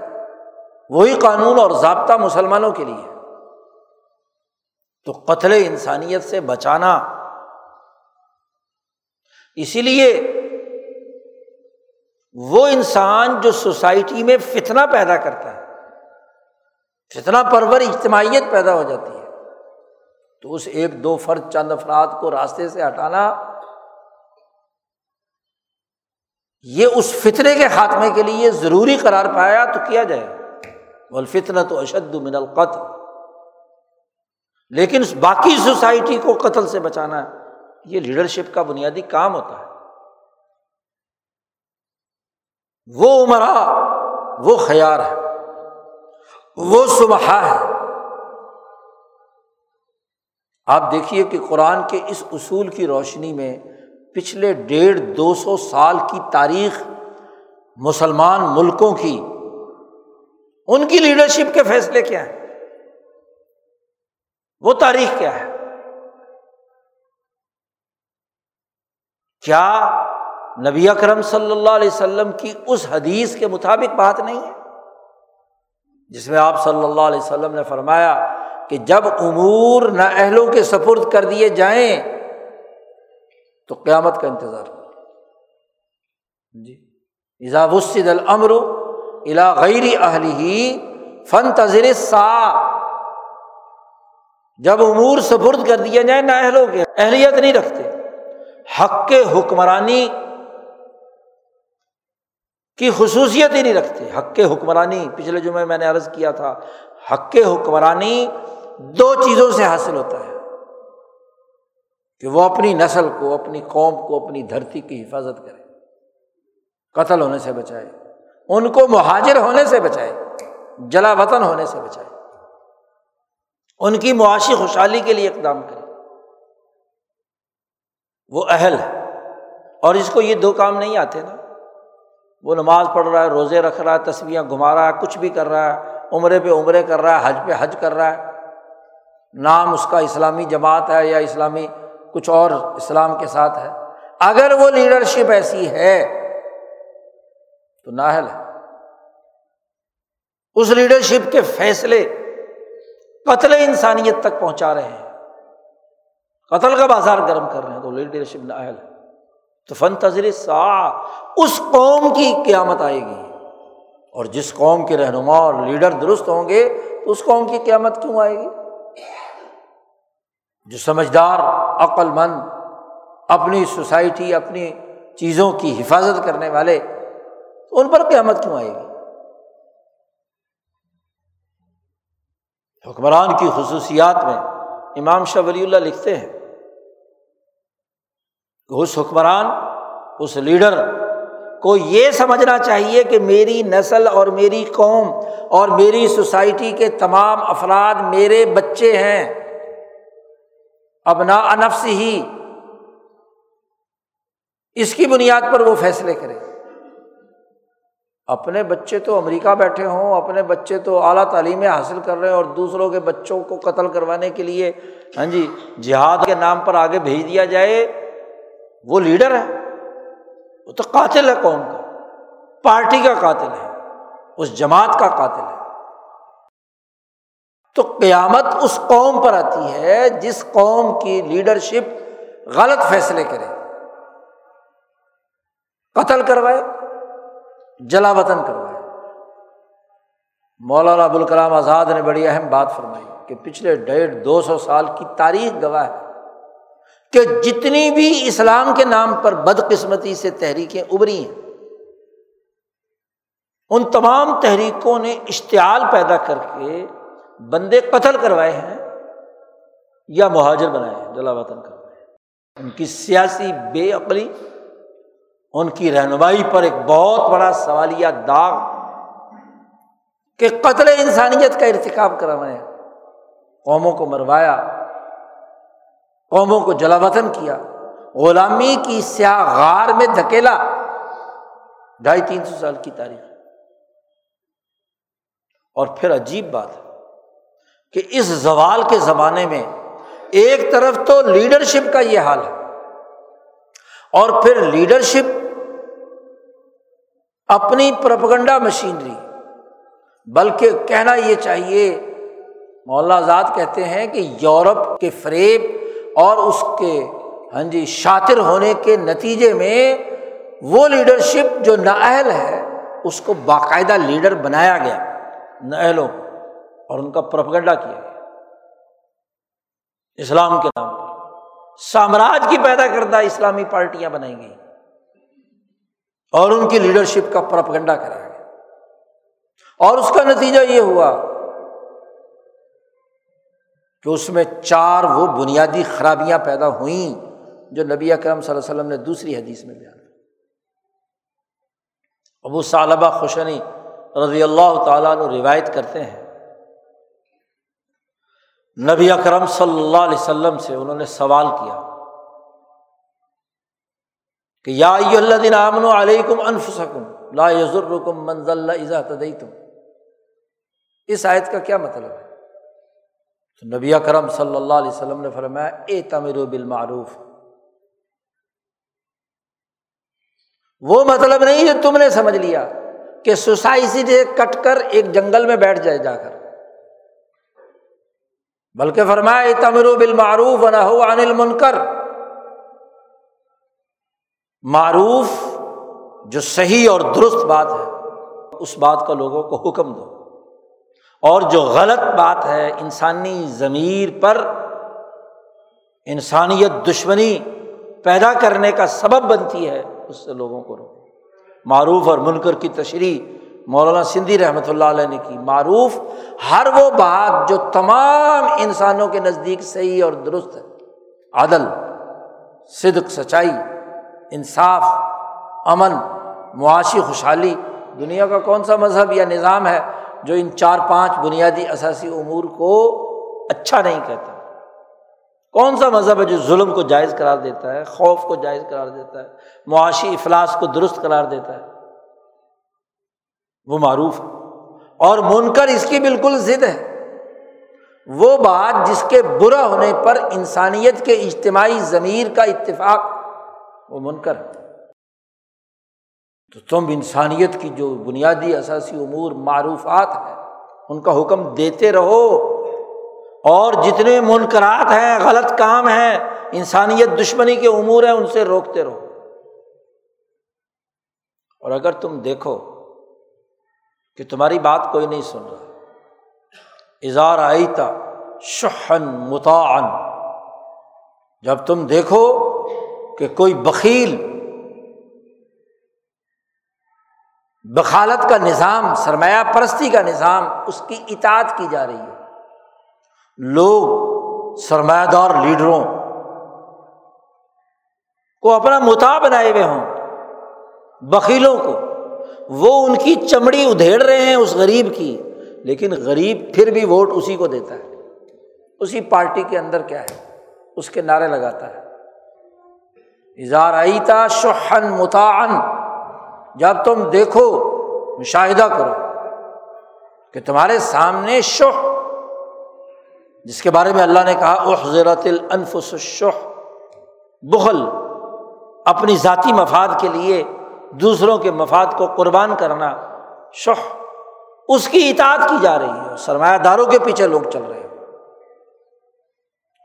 S1: وہی قانون اور ضابطہ مسلمانوں کے لیے تو قتل انسانیت سے بچانا۔ اسی لیے وہ انسان جو سوسائٹی میں فتنا پیدا کرتا ہے فتنا پرور اجتماعیت پیدا ہو جاتی ہے۔ تو اس ایک دو فرد چند افراد کو راستے سے ہٹانا، یہ اس فطرے کے خاتمے کے لیے ضروری قرار پایا تو کیا جائے۔ الفتنا تو اشد من القتل۔ لیکن باقی سوسائٹی کو قتل سے بچانا، یہ لیڈرشپ کا بنیادی کام ہوتا ہے۔ وہ عمرا وہ خیار ہے، وہ صبح ہے۔ آپ دیکھیے کہ قرآن کے اس اصول کی روشنی میں پچھلے ڈیڑھ دو سو سال کی تاریخ مسلمان ملکوں کی، ان کی لیڈرشپ کے فیصلے کیا ہیں؟ وہ تاریخ کیا ہے؟ کیا نبی اکرم صلی اللہ علیہ وسلم کی اس حدیث کے مطابق بات نہیں ہے؟ جس میں آپ صلی اللہ علیہ وسلم نے فرمایا کہ جب امور نہ اہلوں کے سپرد کر دیے جائیں تو قیامت کا انتظار جی۔ وسد الامر الا غیر اہلی ہی فن تذر سا جب امور سپرد کر دیا جائے نہ اہلوں کے، اہلیت نہیں رکھتے۔ حق کے حکمرانی کی خصوصیت ہی نہیں رکھتے۔ حق کے حکمرانی، پچھلے جمعے میں نے عرض کیا تھا، حق حکمرانی دو چیزوں سے حاصل ہوتا ہے کہ وہ اپنی نسل کو، اپنی قوم کو، اپنی دھرتی کی حفاظت کرے، قتل ہونے سے بچائے، ان کو مہاجر ہونے سے بچائے، جلا وطن ہونے سے بچائے، ان کی معاشی خوشحالی کے لیے اقدام کرے۔ وہ اہل ہے اور اس کو یہ دو کام نہیں آتے نا۔ وہ نماز پڑھ رہا ہے، روزے رکھ رہا ہے تصویریں گھما رہا ہے، کچھ بھی کر رہا ہے، عمرے پہ عمرے کر رہا ہے، حج پہ حج کر رہا ہے۔ نام اس کا اسلامی جماعت ہے یا اسلامی کچھ اور اسلام کے ساتھ ہے۔ اگر وہ لیڈرشپ ایسی ہے تو ناہل ہے۔ اس لیڈرشپ کے فیصلے قتل انسانیت تک پہنچا رہے ہیں۔ قتل کا بازار گرم کر رہے ہیں تو لیڈرشپ ناہل ہے۔ تو فن تذری سا اس قوم کی قیامت آئے گی۔ اور جس قوم کے رہنما اور لیڈر درست ہوں گے تو اس قوم کی قیامت کیوں آئے گی؟ جو سمجھدار عقل مند اپنی سوسائٹی، اپنی چیزوں کی حفاظت کرنے والے، ان پر قیامت کیوں آئے گی؟ حکمران کی خصوصیات میں امام شاہ ولی اللہ لکھتے ہیں، کہ اس حکمران، اس لیڈر کو یہ سمجھنا چاہیے کہ میری نسل اور میری قوم اور میری سوسائٹی کے تمام افراد میرے بچے ہیں۔ ابنا انفس ہی۔ اس کی بنیاد پر وہ فیصلے کرے۔ اپنے بچے تو امریکہ بیٹھے ہوں، اپنے بچے تو اعلیٰ تعلیمیں حاصل کر رہے ہیں اور دوسروں کے بچوں کو قتل کروانے کے لیے۔ ہاں جی جہاد کے نام پر آگے بھیج دیا جائے، وہ لیڈر ہے۔ وہ تو قاتل ہے قوم کا، پارٹی کا قاتل ہے، اس جماعت کا قاتل ہے۔ تو قیامت اس قوم پر آتی ہے جس قوم کی لیڈرشپ غلط فیصلے کرے۔ قتل کروائے، جلا وطن کروائے۔ مولانا ابوالکلام آزاد نے بڑی اہم بات فرمائی کہ پچھلے ڈیڑھ دو سو سال کی تاریخ گواہ ہے۔ کہ جتنی بھی اسلام کے نام پر بدقسمتی سے تحریکیں ابری ہیں، ان تمام تحریکوں نے اشتعال پیدا کر کے بندے قتل کروائے ہیں یا مہاجر بنائے ہیں، جلا وطن کروائے ہیں۔ ان کی سیاسی بے عقلی، ان کی رہنمائی پر ایک بہت بڑا سوالیہ داغ کہ قتل انسانیت کا ارتکاب کروائے۔ قوموں کو مروایا۔ قوموں کو جلا وطن کیا، غلامی کی سیاہ غار میں دھکیلا۔ ڈھائی تین سو سال کی تاریخ۔ اور پھر عجیب بات ہے کہ اس زوال کے زمانے میں ایک طرف تو لیڈرشپ کا یہ حال ہے، اور پھر لیڈرشپ اپنی پرپگنڈا مشینری، بلکہ کہنا یہ چاہیے، مولانا آزاد کہتے ہیں کہ یورپ کے فریب اور اس کے ہاں جی شاطر ہونے کے نتیجے میں وہ لیڈرشپ جو نااہل ہے، اس کو باقاعدہ لیڈر بنایا گیا، نااہلوں کو، اور ان کا پرپگنڈا کیا گیا۔ اسلام کے نام پر۔ سامراج کی پیدا کردہ اسلامی پارٹیاں بنائی گئی اور ان کی لیڈرشپ کا پرپگنڈا کرایا گیا۔ اور اس کا نتیجہ یہ ہوا کہ اس میں چار وہ بنیادی خرابیاں پیدا ہوئیں جو نبی اکرم صلی اللہ علیہ وسلم نے دوسری حدیث میں بیان ابو صالبہ خوشنی رضی اللہ تعالیٰ نے روایت کرتے ہیں۔ نبی اکرم صلی اللہ علیہ وسلم سے انہوں نے سوال کیا کہ یا اللہ دن امن علیکم انف سکم لا یزرکم منزل ازا تدئی تم اس آیت کا کیا مطلب ہے؟ تو نبی کرم صلی اللہ علیہ وسلم نے فرمایا اے تمر بالمعروف. وہ مطلب نہیں جو تم نے سمجھ لیا کہ سوسائٹی سے کٹ کر ایک جنگل میں بیٹھ جائے جا کر۔ بلکہ فرمایا تمر بالمعروف نہ ہو معروف جو صحیح اور درست بات ہے، اس بات کا لوگوں کو حکم دو۔ اور جو غلط بات ہے انسانی ضمیر پر، انسانیت دشمنی پیدا کرنے کا سبب بنتی ہے، اس سے لوگوں کو روکو۔ معروف اور منکر کی تشریح مولانا سندھی رحمۃ اللہ علیہ نے کی۔ معروف ہر وہ بات جو تمام انسانوں کے نزدیک صحیح اور درست ہے۔ عدل، صدق، سچائی، انصاف، امن، معاشی، خوشحالی۔ دنیا کا کون سا مذہب یا نظام ہے جو ان چار پانچ بنیادی اثاثی امور کو اچھا نہیں کہتا۔ کون سا مذہب ہے جو ظلم کو جائز قرار دیتا ہے، خوف کو جائز قرار دیتا ہے، معاشی افلاس کو درست قرار دیتا ہے؟ وہ معروف ہے۔ اور منکر اس کی بالکل ضد ہے۔ وہ بات جس کے برا ہونے پر انسانیت کے اجتماعی ضمیر کا اتفاق، وہ منکر ہے۔ تو تم انسانیت کی جو بنیادی اثاثی امور معروفات ہیں، ان کا حکم دیتے رہو۔ اور جتنے منقرات ہیں، غلط کام ہیں، انسانیت دشمنی کے امور ہیں، ان سے روکتے رہو۔ اور اگر تم دیکھو کہ تمہاری بات کوئی نہیں سن رہا اظہار آئی تھا شہن متعن جب تم دیکھو کہ کوئی بکیل بخالت کا نظام، سرمایہ پرستی کا نظام اس کی اطاعت کی جا رہی ہے۔ لوگ سرمایہ دار لیڈروں کو اپنا متا بنائے ہوئے ہوں بکیلوں کو۔ وہ ان کی چمڑی ادھیڑ رہے ہیں اس غریب کی، لیکن غریب پھر بھی ووٹ اسی کو دیتا ہے۔ اسی پارٹی کے اندر کیا ہے؟ اس کے نعرے لگاتا ہے۔ اظہار آئی تھا شہن متعن جب تم دیکھو، مشاہدہ کرو کہ تمہارے سامنے شہ جس کے بارے میں اللہ نے کہا، احضرت الانفس الشح بغل اپنی ذاتی مفاد کے لیے دوسروں کے مفاد کو قربان کرنا شہ اس کی اطاعت کی جا رہی ہے۔ سرمایہ داروں کے پیچھے لوگ چل رہے ہیں۔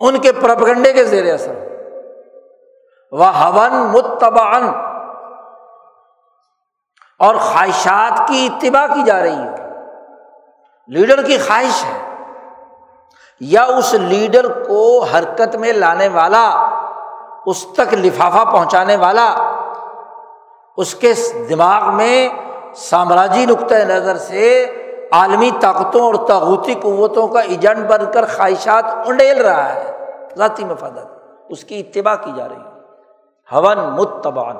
S1: ان کے پرپگنڈے کے زیر اثر۔ وہ ہون متبان اور خواہشات کی اتباع کی جا رہی ہے لیڈر کی خواہش ہے۔ یا اس لیڈر کو حرکت میں لانے والا، اس تک لفافہ پہنچانے والا، اس کے دماغ میں سامراجی نقطۂ نظر سے عالمی طاقتوں اور تاغوتی قوتوں کا ایجنٹ بن کر خواہشات انڈیل رہا ہے، ذاتی مفادات، اس کی اتباع کی جا رہی ہے۔ ہون متبان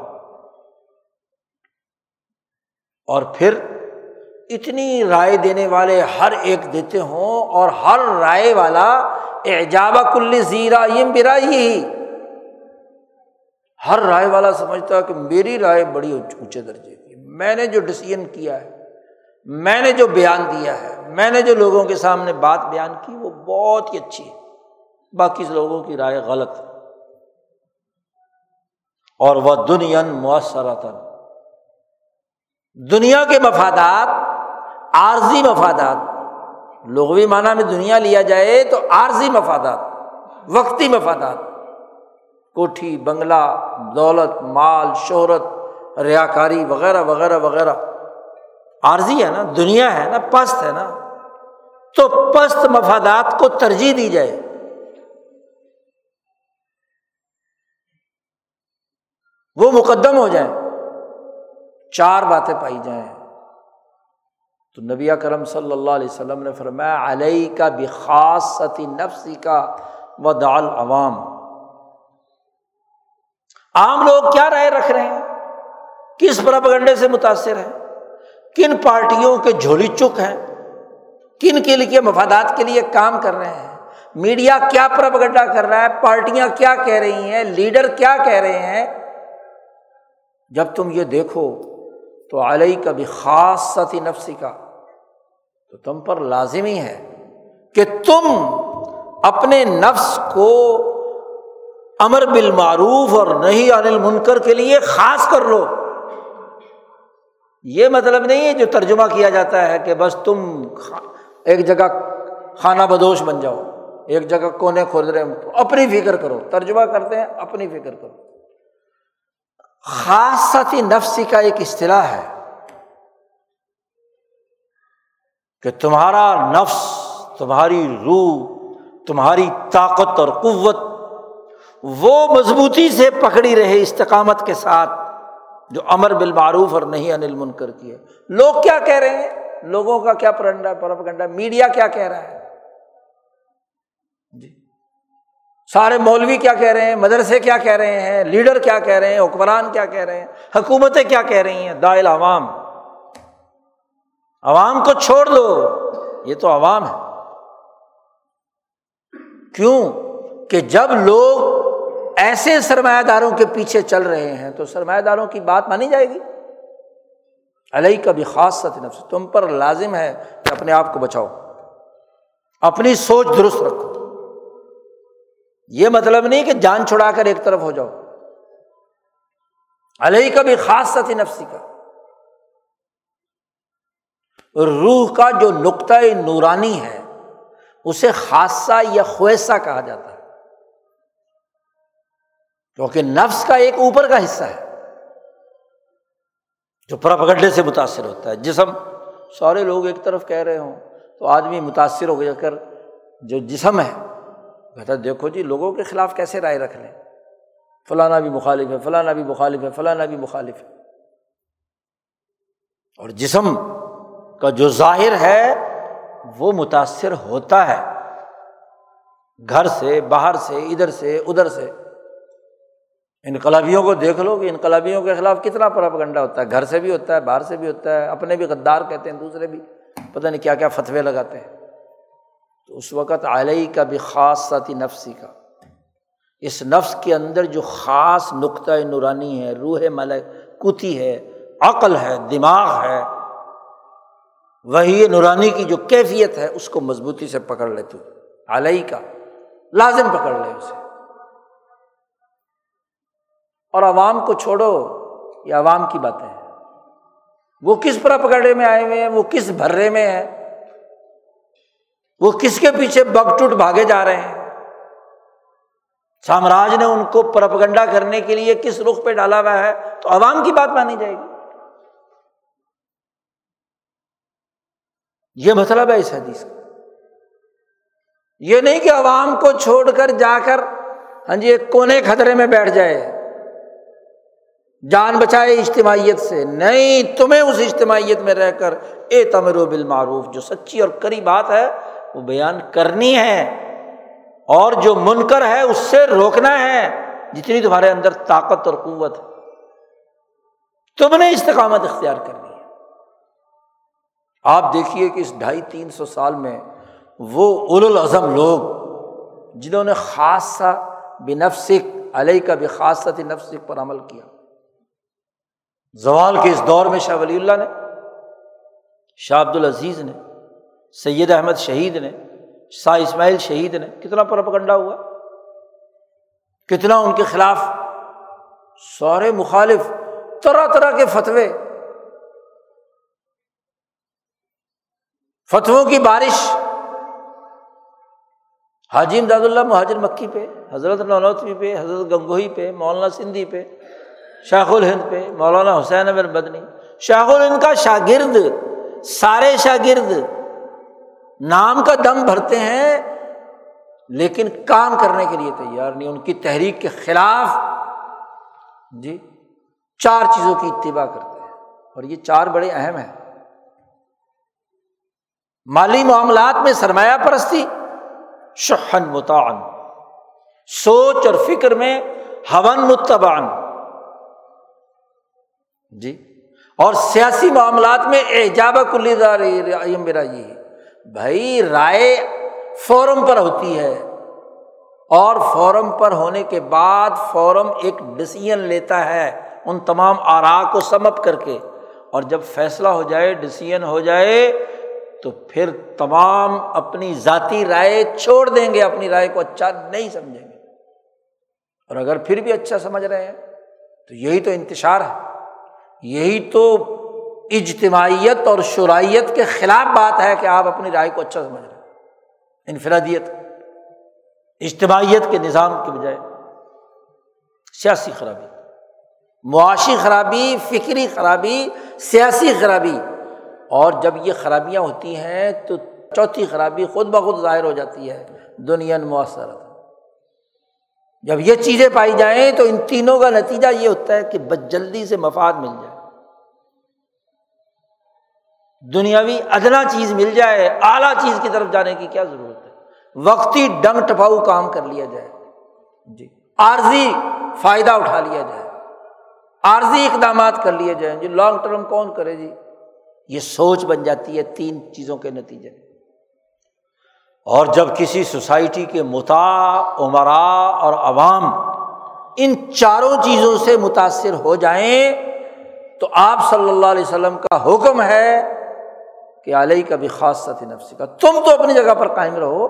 S1: اور پھر اتنی رائے دینے والے ہر ایک دیتے ہوں اور ہر رائے والا ایجاب کل زیرا یہ میرا ہی ہر رائے والا سمجھتا ہے کہ میری رائے بڑی اونچے درجے کی میں نے جو ڈسیزن کیا ہے، میں نے جو بیان دیا ہے، میں نے جو لوگوں کے سامنے بات بیان کی، وہ بہت ہی اچھی ہے۔ باقی لوگوں کی رائے غلط ہے۔ اور وہ دنیا مؤثراتن دنیا کے مفادات، عارضی مفادات۔ لغوی معنی میں دنیا لیا جائے تو عارضی مفادات، وقتی مفادات۔ کوٹھی، بنگلہ، دولت، مال، شہرت ریا کاری وغیرہ وغیرہ وغیرہ۔ عارضی ہے نا، دنیا ہے نا، پست ہے نا۔ تو پست مفادات کو ترجیح دی جائے۔ وہ مقدم ہو جائے چار باتیں پائی جائیں۔ تو نبی کرم صلی اللہ علیہ وسلم نے فرمایا علیہ کا بھی خاص ستی نفسی کا و دال عوام عام لوگ کیا رائے رکھ رہے ہیں؟ کس پرپگنڈے سے متاثر ہیں؟ کن پارٹیوں کے جھولی چک ہیں؟ کن کے لیے مفادات کے لیے کام کر رہے ہیں؟ میڈیا کیا پرپگنڈا کر رہا ہے؟ پارٹیاں کیا کہہ رہی ہیں؟ لیڈر کیا کہہ رہے ہیں؟ جب تم یہ دیکھو تو علیہ کا بھی خاص ستی نفسی کا تو تم پر لازمی ہے کہ تم اپنے نفس کو امر بالمعروف اور نہیں انل منکر کے لیے خاص کر لو۔ یہ مطلب نہیں ہے جو ترجمہ کیا جاتا ہے کہ بس تم ایک جگہ کھانا بدوش بن جاؤ، ایک جگہ کونے کھول رہے اپنی فکر کرو، ترجمہ کرتے ہیں، اپنی فکر کرو۔ خاصی نفسی کا ایک اصطلاح ہے کہ تمہارا نفس، تمہاری روح، تمہاری طاقت اور قوت وہ مضبوطی سے پکڑی رہے استقامت کے ساتھ جو امر بالمعروف اور نہیں انل منکر کی ہے۔ لوگ کیا کہہ رہے ہیں؟ لوگوں کا کیا پرنڈا پرپگنڈا؟ میڈیا کیا کہہ رہا ہے؟ سارے مولوی کیا کہہ رہے ہیں؟ مدرسے کیا کہہ رہے ہیں؟ لیڈر کیا کہہ رہے ہیں؟ حکمران کیا کہہ رہے ہیں؟ حکومتیں کیا کہہ رہی ہیں؟ دائل عوام۔ عوام کو چھوڑ دو۔ یہ تو عوام ہے۔ کیوں؟ کہ جب لوگ ایسے سرمایہ داروں کے پیچھے چل رہے ہیں تو سرمایہ داروں کی بات مانی جائے گی۔ علیہ کا بھی خاص سط نفس، تم پر لازم ہے کہ اپنے آپ کو بچاؤ۔ اپنی سوچ درست رکھو۔ یہ مطلب نہیں کہ جان چھڑا کر ایک طرف ہو جاؤ۔ علیہ کا بھی خاص سطح نفسی کا روح کا جو نقطۂ نورانی ہے، اسے خاصہ یا خویسہ کہا جاتا ہے۔ کیونکہ نفس کا ایک اوپر کا حصہ ہے، جو پرپگڈے سے متاثر ہوتا ہے۔ جسم، سارے لوگ ایک طرف کہہ رہے ہوں تو آدمی متاثر ہو جا کر جو جسم ہے کہتا دیکھو جی لوگوں کے خلاف کیسے رائے رکھ لیں؟ فلانا بھی مخالف ہے، فلانا بھی مخالف ہے، فلانا بھی مخالف ہے. اور جسم کا جو ظاہر ہے، وہ متاثر ہوتا ہے۔ گھر سے، باہر سے، ادھر سے ادھر سے۔ انقلابیوں کو دیکھ لو کہ انقلابیوں کے خلاف کتنا پراپگنڈا ہوتا ہے۔ گھر سے بھی ہوتا ہے، باہر سے بھی ہوتا ہے، اپنے بھی غدار کہتے ہیں، دوسرے بھی۔ پتہ نہیں کیا کیا فتوے لگاتے ہیں۔ تو اس وقت علیہ کا بھی خاص ساتھی نفسی کا، اس نفس کے اندر جو خاص نقطۂ نورانی ہے، روح ملک کتی ہے، عقل ہے، دماغ ہے، وہی نورانی کی جو کیفیت ہے، اس کو مضبوطی سے پکڑ لے تو علیہ کا لازم پکڑ لے اسے۔ اور عوام کو چھوڑو، یہ عوام کی باتیں ہیں۔ وہ کس پر پکڑے میں آئے ہوئے ہیں؟ وہ کس بھرے میں ہے وہ کس کے پیچھے بگ ٹوٹ بھاگے جا رہے ہیں؟ سامراج نے ان کو پرپگنڈا کرنے کے لیے کس رخ پہ ڈالا ہوا ہے؟ تو عوام کی بات مانی جائے گی۔ یہ مطلب ہے اس حدیث کا۔ یہ نہیں کہ عوام کو چھوڑ کر جا کر ہاں جی ایک کونے خطرے میں بیٹھ جائے، جان بچائے اجتماعیت سے۔ نہیں، تمہیں اس اجتماعیت میں رہ کر اے تمر بالمعروف، جو سچی اور کری بات ہے وہ بیان کرنی ہے اور جو منکر ہے اس سے روکنا ہے جتنی تمہارے اندر طاقت اور قوت تم نے استقامت اختیار کرنی ہے۔ آپ دیکھیے کہ اس ڈھائی تین سو سال میں وہ اول الازم لوگ جنہوں نے خاصہ بنفسک علیہ کا بھی خاصہ نفسک پر عمل کیا۔ زوال کے اس دور میں شاہ ولی اللہ نے، شاہ عبد العزیز نے سید احمد شہید نے، شاہ اسماعیل شہید نے، کتنا پرپگنڈا ہوا؟ کتنا ان کے خلاف سارے مخالف طرح طرح کے فتوے، فتووں کی بارش، حاجی امداد اللہ مہاجر مکی پہ، حضرت نولوتوی پہ، حضرت گنگوئی پہ، مولانا سندھی پہ شاخ الہند پہ، مولانا حسین امر بدنی شاخ الہند کا شاگرد، سارے شاگرد نام کا دم بھرتے ہیں، لیکن کام کرنے کے لیے تیار نہیں، ان کی تحریک کے خلاف جی چار چیزوں کی اتباع کرتے ہیں۔ اور یہ چار بڑے اہم ہیں۔ مالی معاملات میں سرمایہ پرستی شہن متعن سوچ اور فکر میں ہون متبان جی اور سیاسی معاملات میں ایجاب کلی دار میرا یہ بھائی، رائے فورم پر ہوتی ہے۔ اور فورم پر ہونے کے بعد فورم ایک ڈسیزن لیتا ہے ان تمام آرا کو سمپ کر کے۔ اور جب فیصلہ ہو جائے ڈسیزن ہو جائے، تو پھر تمام اپنی ذاتی رائے چھوڑ دیں گے، اپنی رائے کو اچھا نہیں سمجھیں گے۔ اور اگر پھر بھی اچھا سمجھ رہے ہیں، تو یہی تو انتشار ہے۔ یہی تو اجتماعیت اور شرائط کے خلاف بات ہے کہ آپ اپنی رائے کو اچھا سمجھ رہے ہیں۔ انفرادیت، اجتماعیت کے نظام کے بجائے سیاسی خرابی، معاشی خرابی، فکری خرابی، سیاسی خرابی۔ اور جب یہ خرابیاں ہوتی ہیں تو چوتھی خرابی خود بخود ظاہر ہو جاتی ہے، دنیا مؤثر
S2: جب یہ چیزیں پائی جائیں تو ان تینوں کا نتیجہ یہ ہوتا ہے کہ بس جلدی سے مفاد مل جائے۔ دنیاوی ادنا چیز مل جائے، اعلیٰ چیز کی طرف جانے کی کیا ضرورت ہے؟ وقتی ڈنگ ٹپاؤ کام کر لیا جائے۔ جی۔ عارضی فائدہ اٹھا لیا جائے۔ عارضی اقدامات کر لیے جائیں۔ جی لانگ ٹرم کون کرے جی؟ یہ سوچ بن جاتی ہے تین چیزوں کے نتیجے۔
S1: اور جب کسی سوسائٹی کے متا، عمرا اور عوام
S2: ان چاروں چیزوں سے متاثر ہو جائیں، تو آپ صلی اللہ علیہ وسلم کا حکم ہے کہ علیہ کا بھی خاص سطح نفسی کا تم تو اپنی جگہ پر قائم رہو،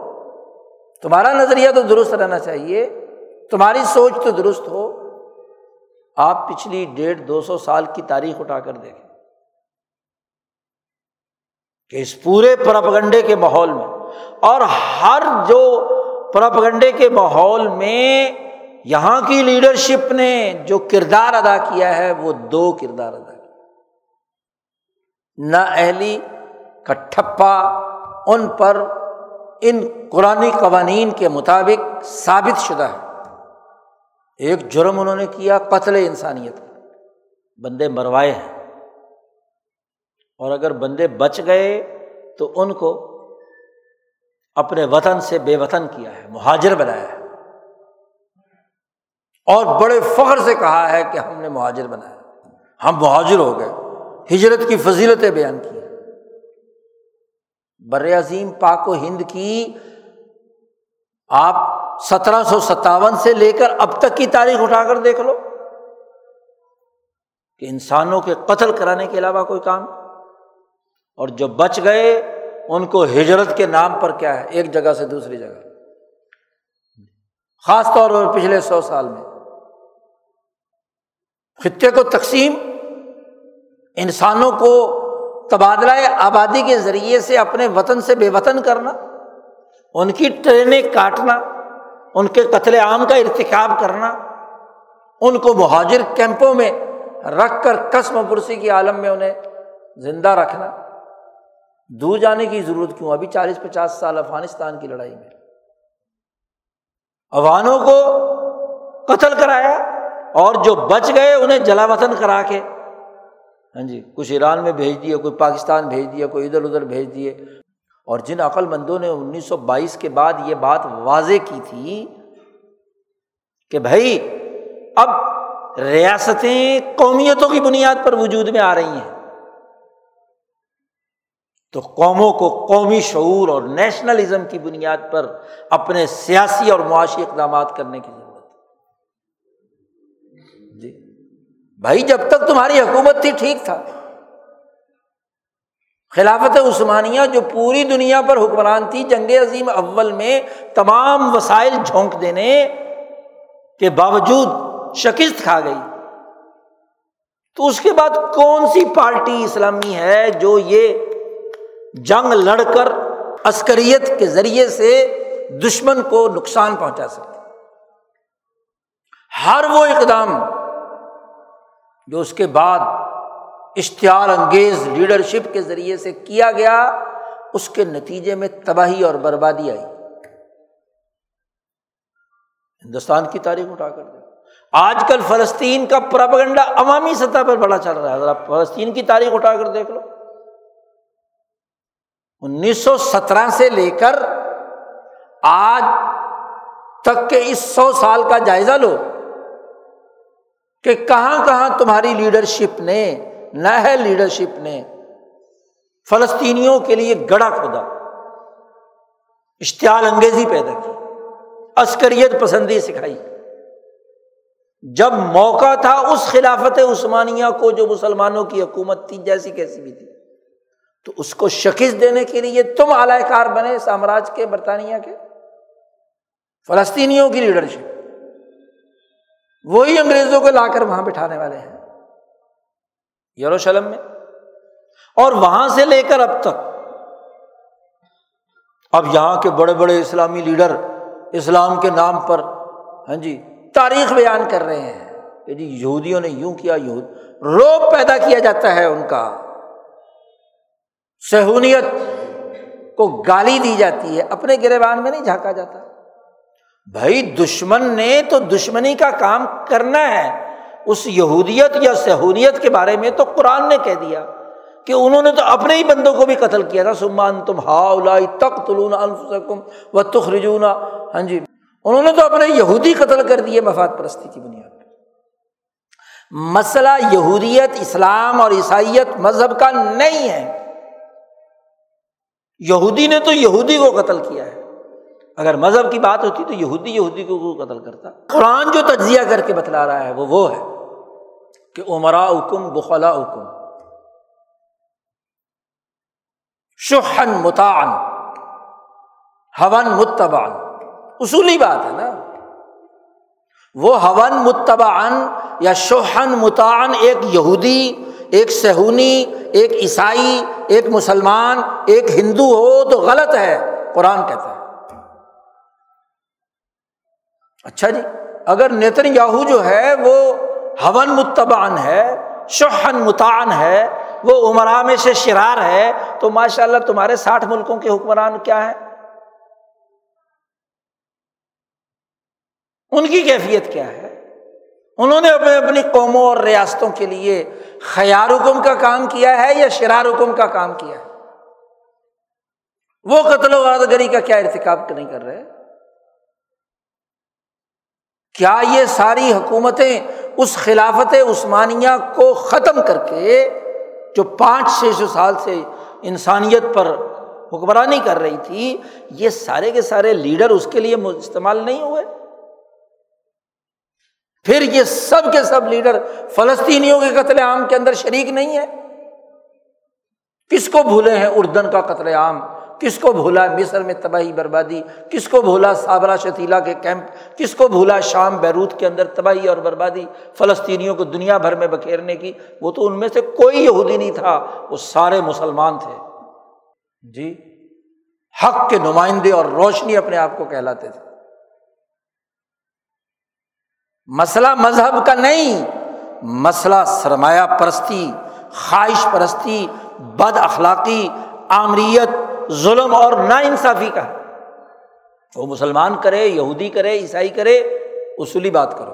S2: تمہارا نظریہ تو درست رہنا چاہیے، تمہاری سوچ تو درست ہو، آپ پچھلی ڈیڑھ دو سو سال کی تاریخ اٹھا کر دیکھیں کہ اس پورے پرپگنڈے کے ماحول میں اور ہر جو پرپگنڈے کے ماحول میں یہاں کی لیڈرشپ نے جو کردار ادا کیا ہے، وہ دو کردار ادا کیا نہ اہلی کا ٹھپا ان پر ان قرآن قوانین کے مطابق ثابت شدہ ہے۔ ایک جرم انہوں نے کیا، قتل انسانیت۔ بندے مروائے ہیں۔ اور اگر بندے بچ گئے تو ان کو اپنے وطن سے بے وطن کیا ہے، مہاجر بنایا ہے۔ اور بڑے فخر سے کہا ہے کہ ہم نے مہاجر بنایا۔ ہم مہاجر ہو گئے۔ ہجرت کی فضیلتیں بیان کی۔ بر عظیم پاک و ہند کی آپ سترہ سو ستاون سے لے کر اب تک کی تاریخ اٹھا کر دیکھ لو کہ انسانوں کے قتل کرانے کے علاوہ کوئی کام اور جو بچ گئے ان کو ہجرت کے نام پر کیا ہے؟ ایک جگہ سے دوسری جگہ۔ خاص طور پر پچھلے سو سال میں۔ خطے کو تقسیم انسانوں کو تبادلہ آبادی کے ذریعے سے اپنے وطن سے بے وطن کرنا، ان کی ٹرینیں کاٹنا، ان کے قتل عام کا ارتقاب کرنا، ان کو مہاجر کیمپوں میں رکھ کر قسم پرسی کی عالم میں انہیں زندہ رکھنا۔ دور جانے کی ضرورت کیوں؟ ابھی چالیس پچاس سال افغانستان کی لڑائی میں۔ افغانوں کو قتل کرایا اور جو بچ گئے انہیں جلا وطن کرا کے ہاں جی کچھ ایران میں بھیج دیے کوئی پاکستان بھیج دیا کوئی ادھر ادھر بھیج دیے۔ اور جن عقل مندوں نے انیس سو بائیس کے بعد یہ بات واضح کی تھی کہ بھائی، اب ریاستیں قومیتوں کی بنیاد پر وجود میں آ رہی ہیں۔ تو قوموں کو قومی شعور اور نیشنلزم کی بنیاد پر اپنے سیاسی اور معاشی اقدامات کرنے کی ضرورت بھائی جب تک تمہاری حکومت تھی، ٹھیک تھا۔ خلافت عثمانیہ جو پوری دنیا پر حکمران تھی، جنگ عظیم اول میں تمام وسائل جھونک دینے کے باوجود شکست کھا گئی۔ تو اس کے بعد کون سی پارٹی اسلامی ہے جو یہ جنگ لڑ کر عسکریت کے ذریعے سے دشمن کو نقصان پہنچا سکتی؟ ہر وہ اقدام جو اس کے بعد اشتعال انگیز لیڈرشپ کے ذریعے سے کیا گیا، اس کے نتیجے میں تباہی اور بربادی آئی۔ ہندوستان کی تاریخ اٹھا کر دے آج کل فلسطین کا پراپگنڈا عوامی سطح پر بڑا چل رہا ہے۔ ذرا فلسطین کی تاریخ اٹھا کر دیکھ لو۔ انیس سو سترہ سے لے کر آج تک کے اس سو سال کا جائزہ لو۔ کہ کہاں کہاں تمہاری لیڈرشپ نے نہ ہے لیڈرشپ نے فلسطینیوں کے لیے گڑا کھودا، اشتعال انگیزی پیدا کی، عسکریت پسندی سکھائی۔ جب موقع تھا اس خلافت عثمانیہ کو جو مسلمانوں کی حکومت تھی جیسی کیسی بھی تھی، تو اس کو شکست دینے کے لیے تم اعلی کار بنے سامراج کے برطانیہ کے فلسطینیوں کی لیڈرشپ وہی انگریزوں کو لا کر وہاں بٹھانے والے ہیں۔ یروشلم میں۔ اور وہاں سے لے کر اب تک۔ اب یہاں کے بڑے بڑے اسلامی لیڈر اسلام کے نام پر ہاں جی تاریخ بیان کر رہے ہیں۔ کہ جی یہودیوں نے یوں کیا، یہود روب پیدا کیا جاتا ہے ان کا۔ سہونیت کو گالی دی جاتی ہے، اپنے گربان میں نہیں جھانکا جاتا۔ بھائی دشمن نے تو دشمنی کا کام کرنا ہے۔ اس یہودیت یا سہولیت کے بارے میں تو قرآن نے کہہ دیا کہ انہوں نے تو اپنے ہی بندوں کو بھی قتل کیا تھا۔ سمان تم ہا تک تلون انفسکم و تخرجونا ہاں جی انہوں نے تو اپنے یہودی قتل کر دیے مفاد پرستی کی بنیاد پہ مسئلہ یہودیت، اسلام اور عیسائیت مذہب کا نہیں ہے۔ یہودی نے تو یہودی کو قتل کیا ہے۔ اگر مذہب کی بات ہوتی تو یہودی یہودی کو قتل کرتا؟ قرآن جو تجزیہ کر کے بتلا رہا ہے وہ وہ ہے کہ عمرا حکم بخلا حکم شہن متعن ہون متبان اصولی بات ہے نا؟ وہ ہون متبان یا شوہن متعن ایک یہودی، ایک سہونی، ایک عیسائی، ایک مسلمان، ایک ہندو ہو تو غلط ہے، قرآن کہتا ہے۔ اچھا جی اگر نیتن یاہو جو ہے وہ ہون متبان ہے شہن متعن ہے، وہ عمرا میں سے شرار ہے، تو ماشاء اللہ تمہارے ساٹھ ملکوں کے حکمران کیا ہے ان کی کیفیت کیا ہے؟ انہوں نے اپنے اپنی قوموں اور ریاستوں کے لیے خیار حکم کا کام کیا ہے یا شرار حکم کا کام کیا ہے؟ وہ قتل و گری کا کیا ارتقاب نہیں کر رہے؟ کیا یہ ساری حکومتیں اس خلافت عثمانیہ کو ختم کر کے جو پانچ چھ سو سال سے انسانیت پر حکمرانی کر رہی تھی، یہ سارے کے سارے لیڈر اس کے لیے استعمال نہیں ہوئے؟ پھر یہ سب کے سب لیڈر فلسطینیوں کے قتل عام کے اندر شریک نہیں ہے کس کو بھولے ہیں اردن کا قتل عام؟ کس کو بھولا مصر میں تباہی بربادی؟ کس کو بھولا صابرہ شتیلا کے کیمپ؟ کس کو بھولا شام بیروت کے اندر تباہی اور بربادی فلسطینیوں کو دنیا بھر میں بکھیرنے کی؟ وہ تو ان میں سے کوئی یہودی نہیں تھا، وہ سارے مسلمان تھے۔ جی حق کے نمائندے اور روشنی اپنے آپ کو کہلاتے تھے۔ مسئلہ مذہب کا نہیں، مسئلہ سرمایہ پرستی، خواہش پرستی، بد اخلاقی، آمریت ظلم اور نا انصافی کا۔ وہ مسلمان کرے، یہودی کرے، عیسائی کرے، اصولی بات کرو۔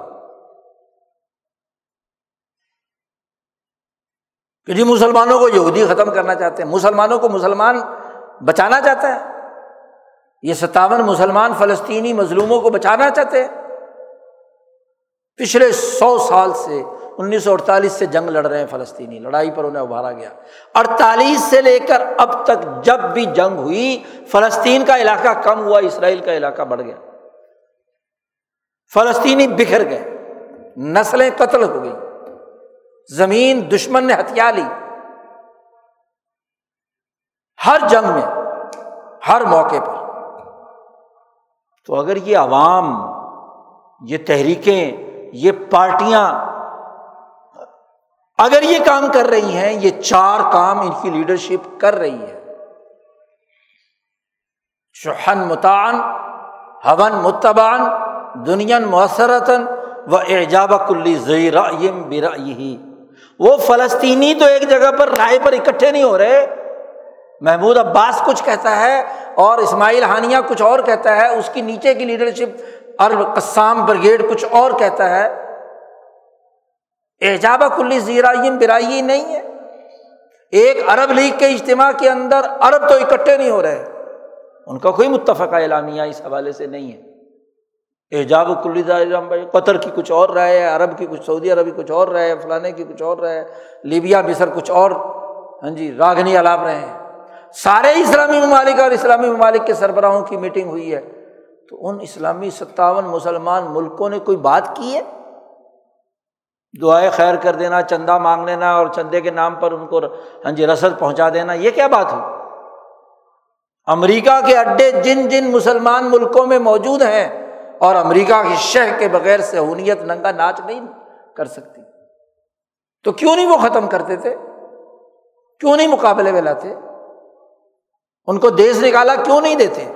S2: کہ جی مسلمانوں کو یہودی ختم کرنا چاہتے ہیں۔ مسلمانوں کو مسلمان بچانا چاہتا ہے۔ یہ ستاون مسلمان فلسطینی مظلوموں کو بچانا چاہتے ہیں۔ پچھلے سو سال سے انیس سو اڑتالیس سے جنگ لڑ رہے ہیں فلسطینی، لڑائی پر انہیں ابھارا گیا۔ اڑتالیس سے لے کر اب تک جب بھی جنگ ہوئی، فلسطین کا علاقہ کم ہوا، اسرائیل کا علاقہ بڑھ گیا۔ فلسطینی بکھر گئے، نسلیں قتل ہو گئی زمین دشمن نے ہتھیا لی۔ ہر جنگ میں، ہر موقع پر۔ تو اگر یہ عوام، یہ تحریکیں، یہ پارٹیاں اگر یہ کام کر رہی ہیں، یہ چار کام ان کی لیڈرشپ کر رہی ہے شہن متان ہون متبان دنیا مؤثرتن و ایجاب کلی زیم برا یہی وہ فلسطینی تو ایک جگہ پر رائے پر اکٹھے نہیں ہو رہے۔ محمود عباس کچھ کہتا ہے اور اسماعیل ہانیہ کچھ اور کہتا ہے۔ اس کی نیچے کی لیڈرشپ ارب قسام برگیڈ کچھ اور کہتا ہے۔ ایجابہ کلی زیرائیم برائی نہیں ہے۔ ایک عرب لیگ کے اجتماع کے اندر عرب تو اکٹھے نہیں ہو رہے۔ ان کا کوئی متفقہ اعلامیہ اس حوالے سے نہیں ہے۔ ایجاب و کلی قطر کی کچھ اور رائے ہے، عرب کی کچھ، سعودی عربی کچھ اور رہے فلانے کی کچھ اور رہے لیبیا، مصر کچھ اور۔ ہاں جی راگنی الاپ رہے ہیں۔ سارے اسلامی ممالک اور اسلامی ممالک کے سربراہوں کی میٹنگ ہوئی ہے۔ تو ان اسلامی ستاون مسلمان ملکوں نے کوئی بات کی ہے؟ دعائیں خیر کر دینا، چندہ مانگ لینا اور چندے کے نام پر ان کو ہاں جی رسد پہنچا دینا، یہ کیا بات ہوئی امریکہ کے اڈے جن جن مسلمان ملکوں میں موجود ہیں اور امریکہ کی شہ کے بغیر سہولیت ننگا ناچ نہیں کر سکتی۔ تو کیوں نہیں وہ ختم کرتے تھے؟ کیوں نہیں مقابلے میں لاتے؟ ان کو دیش نکالا کیوں نہیں دیتے؟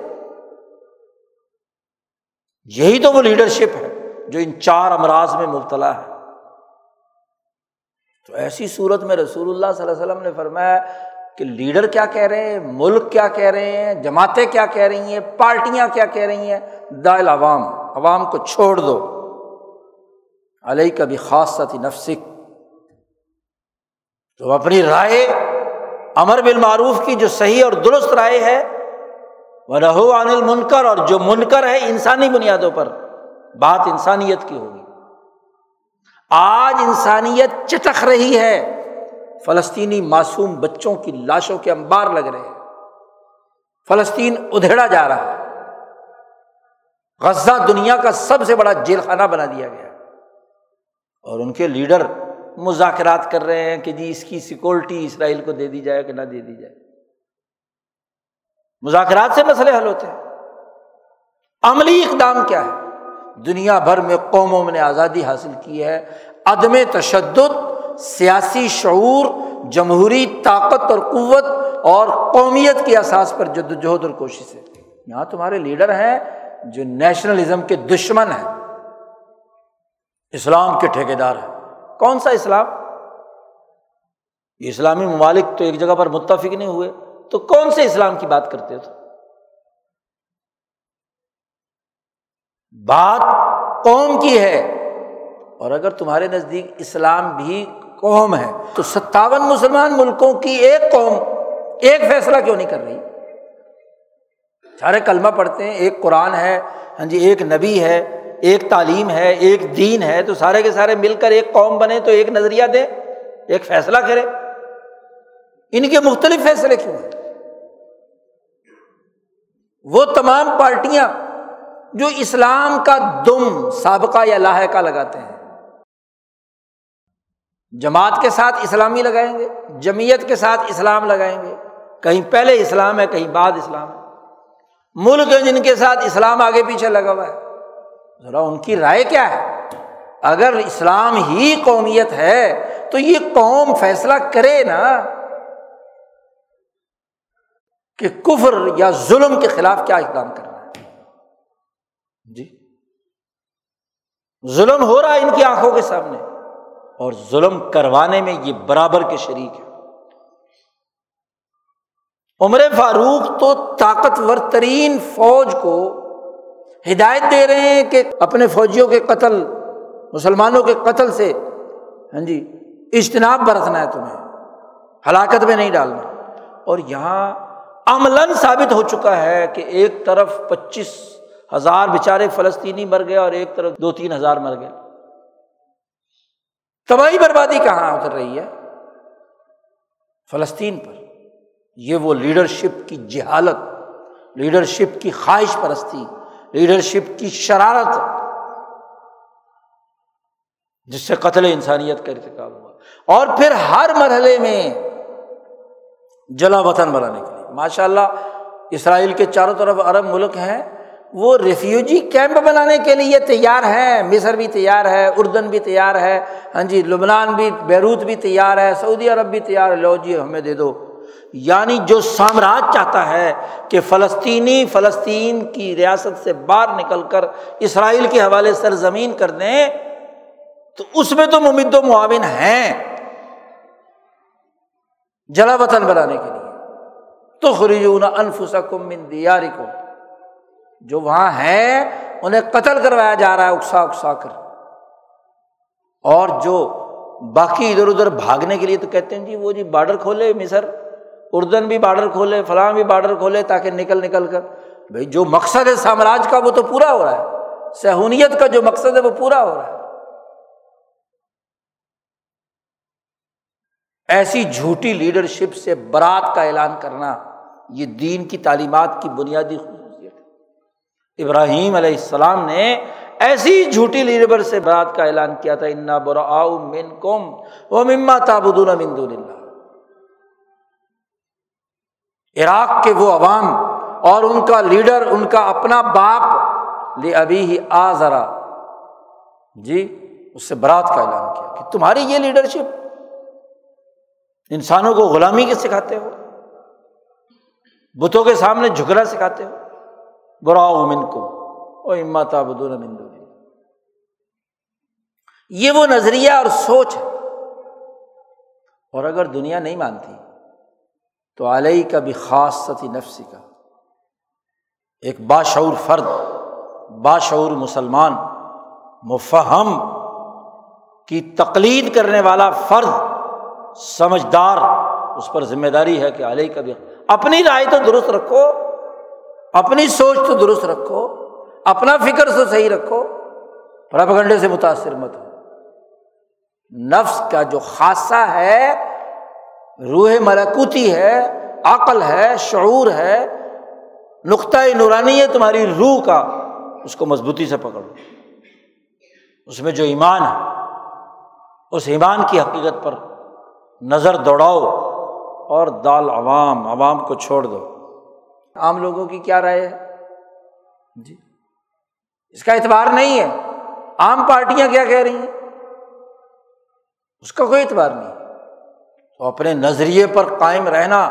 S2: یہی تو وہ لیڈرشپ ہے جو ان چار امراض میں مبتلا ہے۔ تو ایسی صورت میں رسول اللہ صلی اللہ علیہ وسلم نے فرمایا کہ لیڈر کیا کہہ رہے ہیں؟ ملک کیا کہہ رہے ہیں؟ جماعتیں کیا کہہ رہی ہیں؟ پارٹیاں کیا کہہ رہی ہیں؟ دائل عوام عوام کو چھوڑ دو۔ علیہ کا بھی خاص ساتھی نفسک۔ تو اپنی رائے امر بالمعروف کی جو صحیح اور درست رائے ہے وہ رہو عن المنکر اور جو منکر ہے انسانی بنیادوں پر، بات انسانیت کی ہوگی۔ آج انسانیت چٹک رہی ہے۔ فلسطینی معصوم بچوں کی لاشوں کے انبار لگ رہے ہیں۔ فلسطین ادھیڑا جا رہا ہے۔ غزہ دنیا کا سب سے بڑا جیل خانہ بنا دیا گیا۔ اور ان کے لیڈر مذاکرات کر رہے ہیں کہ جی اس کی سیکورٹی اسرائیل کو دے دی جائے کہ نہ دے دی جائے۔ مذاکرات سے مسئلے حل ہوتے ہیں۔ عملی اقدام کیا ہے؟ دنیا بھر میں قوموں نے آزادی حاصل کی ہے۔ عدم تشدد، سیاسی شعور، جمہوری طاقت اور قوت اور قومیت کے احساس پر جد وجہد اور کوشش ہے۔ یہاں تمہارے لیڈر ہیں جو نیشنلزم کے دشمن ہیں۔ اسلام کے ٹھیکیدار ہیں۔ کون سا اسلام؟ اسلامی ممالک تو ایک جگہ پر متفق نہیں ہوئے۔ تو کون سے اسلام کی بات کرتے تھے بات قوم کی ہے۔ اور اگر تمہارے نزدیک اسلام بھی قوم ہے، تو ستاون مسلمان ملکوں کی ایک قوم ایک فیصلہ کیوں نہیں کر رہی؟ سارے کلمہ پڑھتے ہیں، ایک قرآن ہے ہاں جی ایک نبی ہے، ایک تعلیم ہے، ایک دین ہے، تو سارے کے سارے مل کر ایک قوم بنے تو ایک نظریہ دے ایک فیصلہ کرے ان کے مختلف فیصلے کیوں ہیں؟ وہ تمام پارٹیاں جو اسلام کا دم سابقہ یا لاحقہ لگاتے ہیں۔ جماعت کے ساتھ اسلامی لگائیں گے جمیت کے ساتھ اسلام لگائیں گے۔ کہیں پہلے اسلام ہے، کہیں بعد اسلام ہے۔ ملک جن کے ساتھ اسلام آگے پیچھے لگا ہوا ہے، ذرا ان کی رائے کیا ہے؟ اگر اسلام ہی قومیت ہے تو یہ قوم فیصلہ کرے نا کہ کفر یا ظلم کے خلاف کیا اقدام کرنا ہے جی ظلم ہو رہا ہے ان کی آنکھوں کے سامنے اور ظلم کروانے میں یہ برابر کے شریک ہے عمر فاروق تو طاقتور ترین فوج کو ہدایت دے رہے ہیں کہ اپنے فوجیوں کے قتل، مسلمانوں کے قتل سے ہاں جی اجتناب برتنا ہے تمہیں، ہلاکت میں نہیں ڈالنا۔ اور یہاں عملاً ثابت ہو چکا ہے کہ ایک طرف پچیس ہزار بیچارے فلسطینی مر گئے اور ایک طرف دو تین ہزار مر گئے۔ تباہی بربادی کہاں اتر رہی ہے؟ فلسطین پر۔ یہ وہ لیڈرشپ کی جہالت، لیڈرشپ کی خواہش پرستی، لیڈرشپ کی شرارت جس سے قتل انسانیت کا ارتقاب ہوا۔ اور پھر ہر مرحلے میں جلا وطن بنانے کے لیے۔ ماشاء اللہ اسرائیل کے چاروں طرف عرب ملک ہیں۔ وہ ریفیوجی کیمپ بنانے کے لیے تیار ہیں۔ مصر بھی تیار ہے، اردن بھی تیار ہے ہاں جی لبنان بھی، بیروت بھی تیار ہے، سعودی عرب بھی تیار ہے۔ لو جی ہمیں دے دو۔ یعنی جو سامراج چاہتا ہے کہ فلسطینی فلسطین کی ریاست سے باہر نکل کر اسرائیل کے حوالے سرزمین کر دیں، تو اس میں تو ممد و معاون ہیں۔ جلا وطن بنانے کے لیے۔ تو خریجون انفسکم من دیارکم۔ جو وہاں ہے، انہیں قتل کروایا جا رہا ہے، اکسا اکسا کر۔ اور جو باقی ادھر ادھر بھاگنے کے لیے تو کہتے ہیں جی وہ جی بارڈر کھولے مصر، اردن بھی بارڈر کھولے، فلاں بھی بارڈر کھولے تاکہ نکل نکل کر۔ بھائی جو مقصد ہے سامراج کا وہ تو پورا ہو رہا ہے۔ سہونیت کا جو مقصد ہے وہ پورا ہو رہا ہے۔ ایسی جھوٹی لیڈرشپ سے برات کا اعلان کرنا، یہ دین کی تعلیمات کی بنیادی ابراہیم علیہ السلام نے ایسی جھوٹی لیڈر سے برات کا اعلان کیا تھا، انا برا من کم وہ مما تابود اللہ عراق کے وہ عوام اور ان کا لیڈر، ان کا اپنا باپ لے ابھی ہی آ ذرا جی اس سے برات کا اعلان کیا کہ تمہاری یہ لیڈرشپ انسانوں کو غلامی کے سکھاتے ہو، بتوں کے سامنے جھکنا سکھاتے ہو۔ برا من کو او اما تابدون من دون یہ وہ نظریہ اور سوچ ہے۔ اور اگر دنیا نہیں مانتی، تو علیہ کا بھی خاص ستی نفسی کا ایک باشعور فرد، باشعور مسلمان، مفہم کی تقلید کرنے والا فرد، سمجھدار، اس پر ذمہ داری ہے کہ علیہ کا بھی اپنی رائے تو درست رکھو۔ اپنی سوچ تو درست رکھو، اپنا فکر تو صحیح رکھو، پراپگنڈے سے متاثر مت ہو۔ نفس کا جو خاصہ ہے، روح ملکوتی ہے، عقل ہے، شعور ہے، نقطۂ نورانی ہے تمہاری روح کا، اس کو مضبوطی سے پکڑو۔ اس میں جو ایمان ہے، اس ایمان کی حقیقت پر نظر دوڑاؤ اور دال عوام عوام کو چھوڑ دو۔ عام لوگوں کی کیا رائے ہے؟ جی۔ اس کا اعتبار نہیں ہے۔ عام پارٹیاں کیا کہہ رہی ہیں؟ اس کا کوئی اعتبار نہیں تو اپنے نظریے پر قائم رہنا،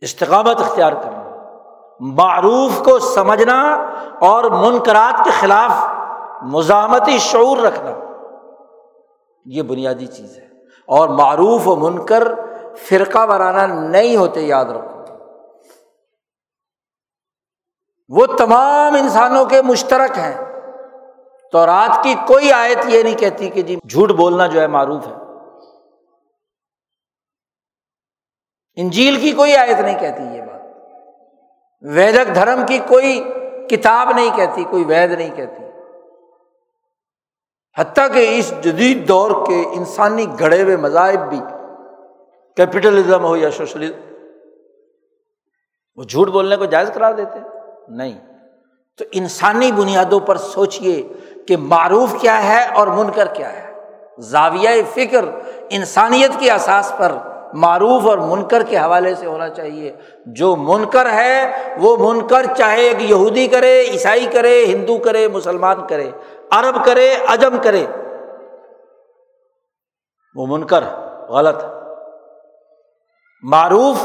S2: استقامت اختیار کرنا، معروف کو سمجھنا اور منقرات کے خلاف مزاحمتی شعور رکھنا، یہ بنیادی چیز ہے۔ اور معروف و منکر فرقہ وارانہ نہیں ہوتے، یاد رکھو۔ وہ تمام انسانوں کے مشترک ہیں۔ تو رات کی کوئی آیت یہ نہیں کہتی کہ جی جھوٹ بولنا جو ہے معروف ہے۔ انجیل کی کوئی آیت نہیں کہتی یہ بات۔ ویدک دھرم کی کوئی کتاب نہیں کہتی، کوئی وید نہیں کہتی۔ حتیٰ کہ اس جدید دور کے انسانی گڑے ہوئے مذاہب بھی کیپٹلزم ہو یا سوشلزم وہ جھوٹ بولنے کو جائز قرار دیتے نہیں تو انسانی بنیادوں پر سوچیے کہ معروف کیا ہے اور منکر کیا ہے زاویہ فکر انسانیت کے اساس پر معروف اور منکر کے حوالے سے ہونا چاہیے جو منکر ہے وہ منکر چاہے ایک یہودی کرے عیسائی کرے ہندو کرے مسلمان کرے عرب کرے عجم کرے وہ منکر غلط معروف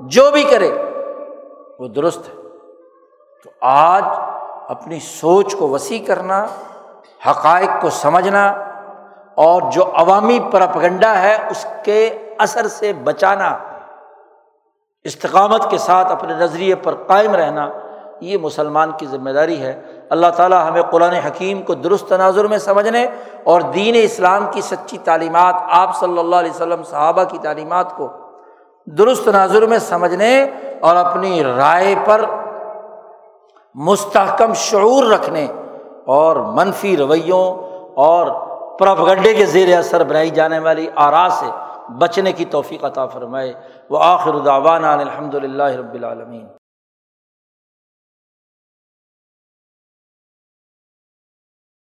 S2: جو بھی کرے، وہ درست ہے۔ تو آج اپنی سوچ کو وسیع کرنا، حقائق کو سمجھنا اور جو عوامی پرپگنڈا ہے، اس کے اثر سے بچانا، استقامت کے ساتھ اپنے نظریے پر قائم رہنا، یہ مسلمان کی ذمہ داری ہے۔ اللہ تعالیٰ ہمیں قرآن حکیم کو درست تناظر میں سمجھنے اور دین اسلام کی سچی تعلیمات، آپ صلی اللہ علیہ وسلم صحابہ کی تعلیمات کو درست تناظر میں سمجھنے اور اپنی رائے پر مستحکم شعور رکھنے اور منفی رویوں اور پراپگنڈے کے زیر اثر بنائی جانے والی آرا سے بچنے کی توفیق عطا فرمائے۔ وہ آخر دعوانا الحمد للہ رب العالمین۔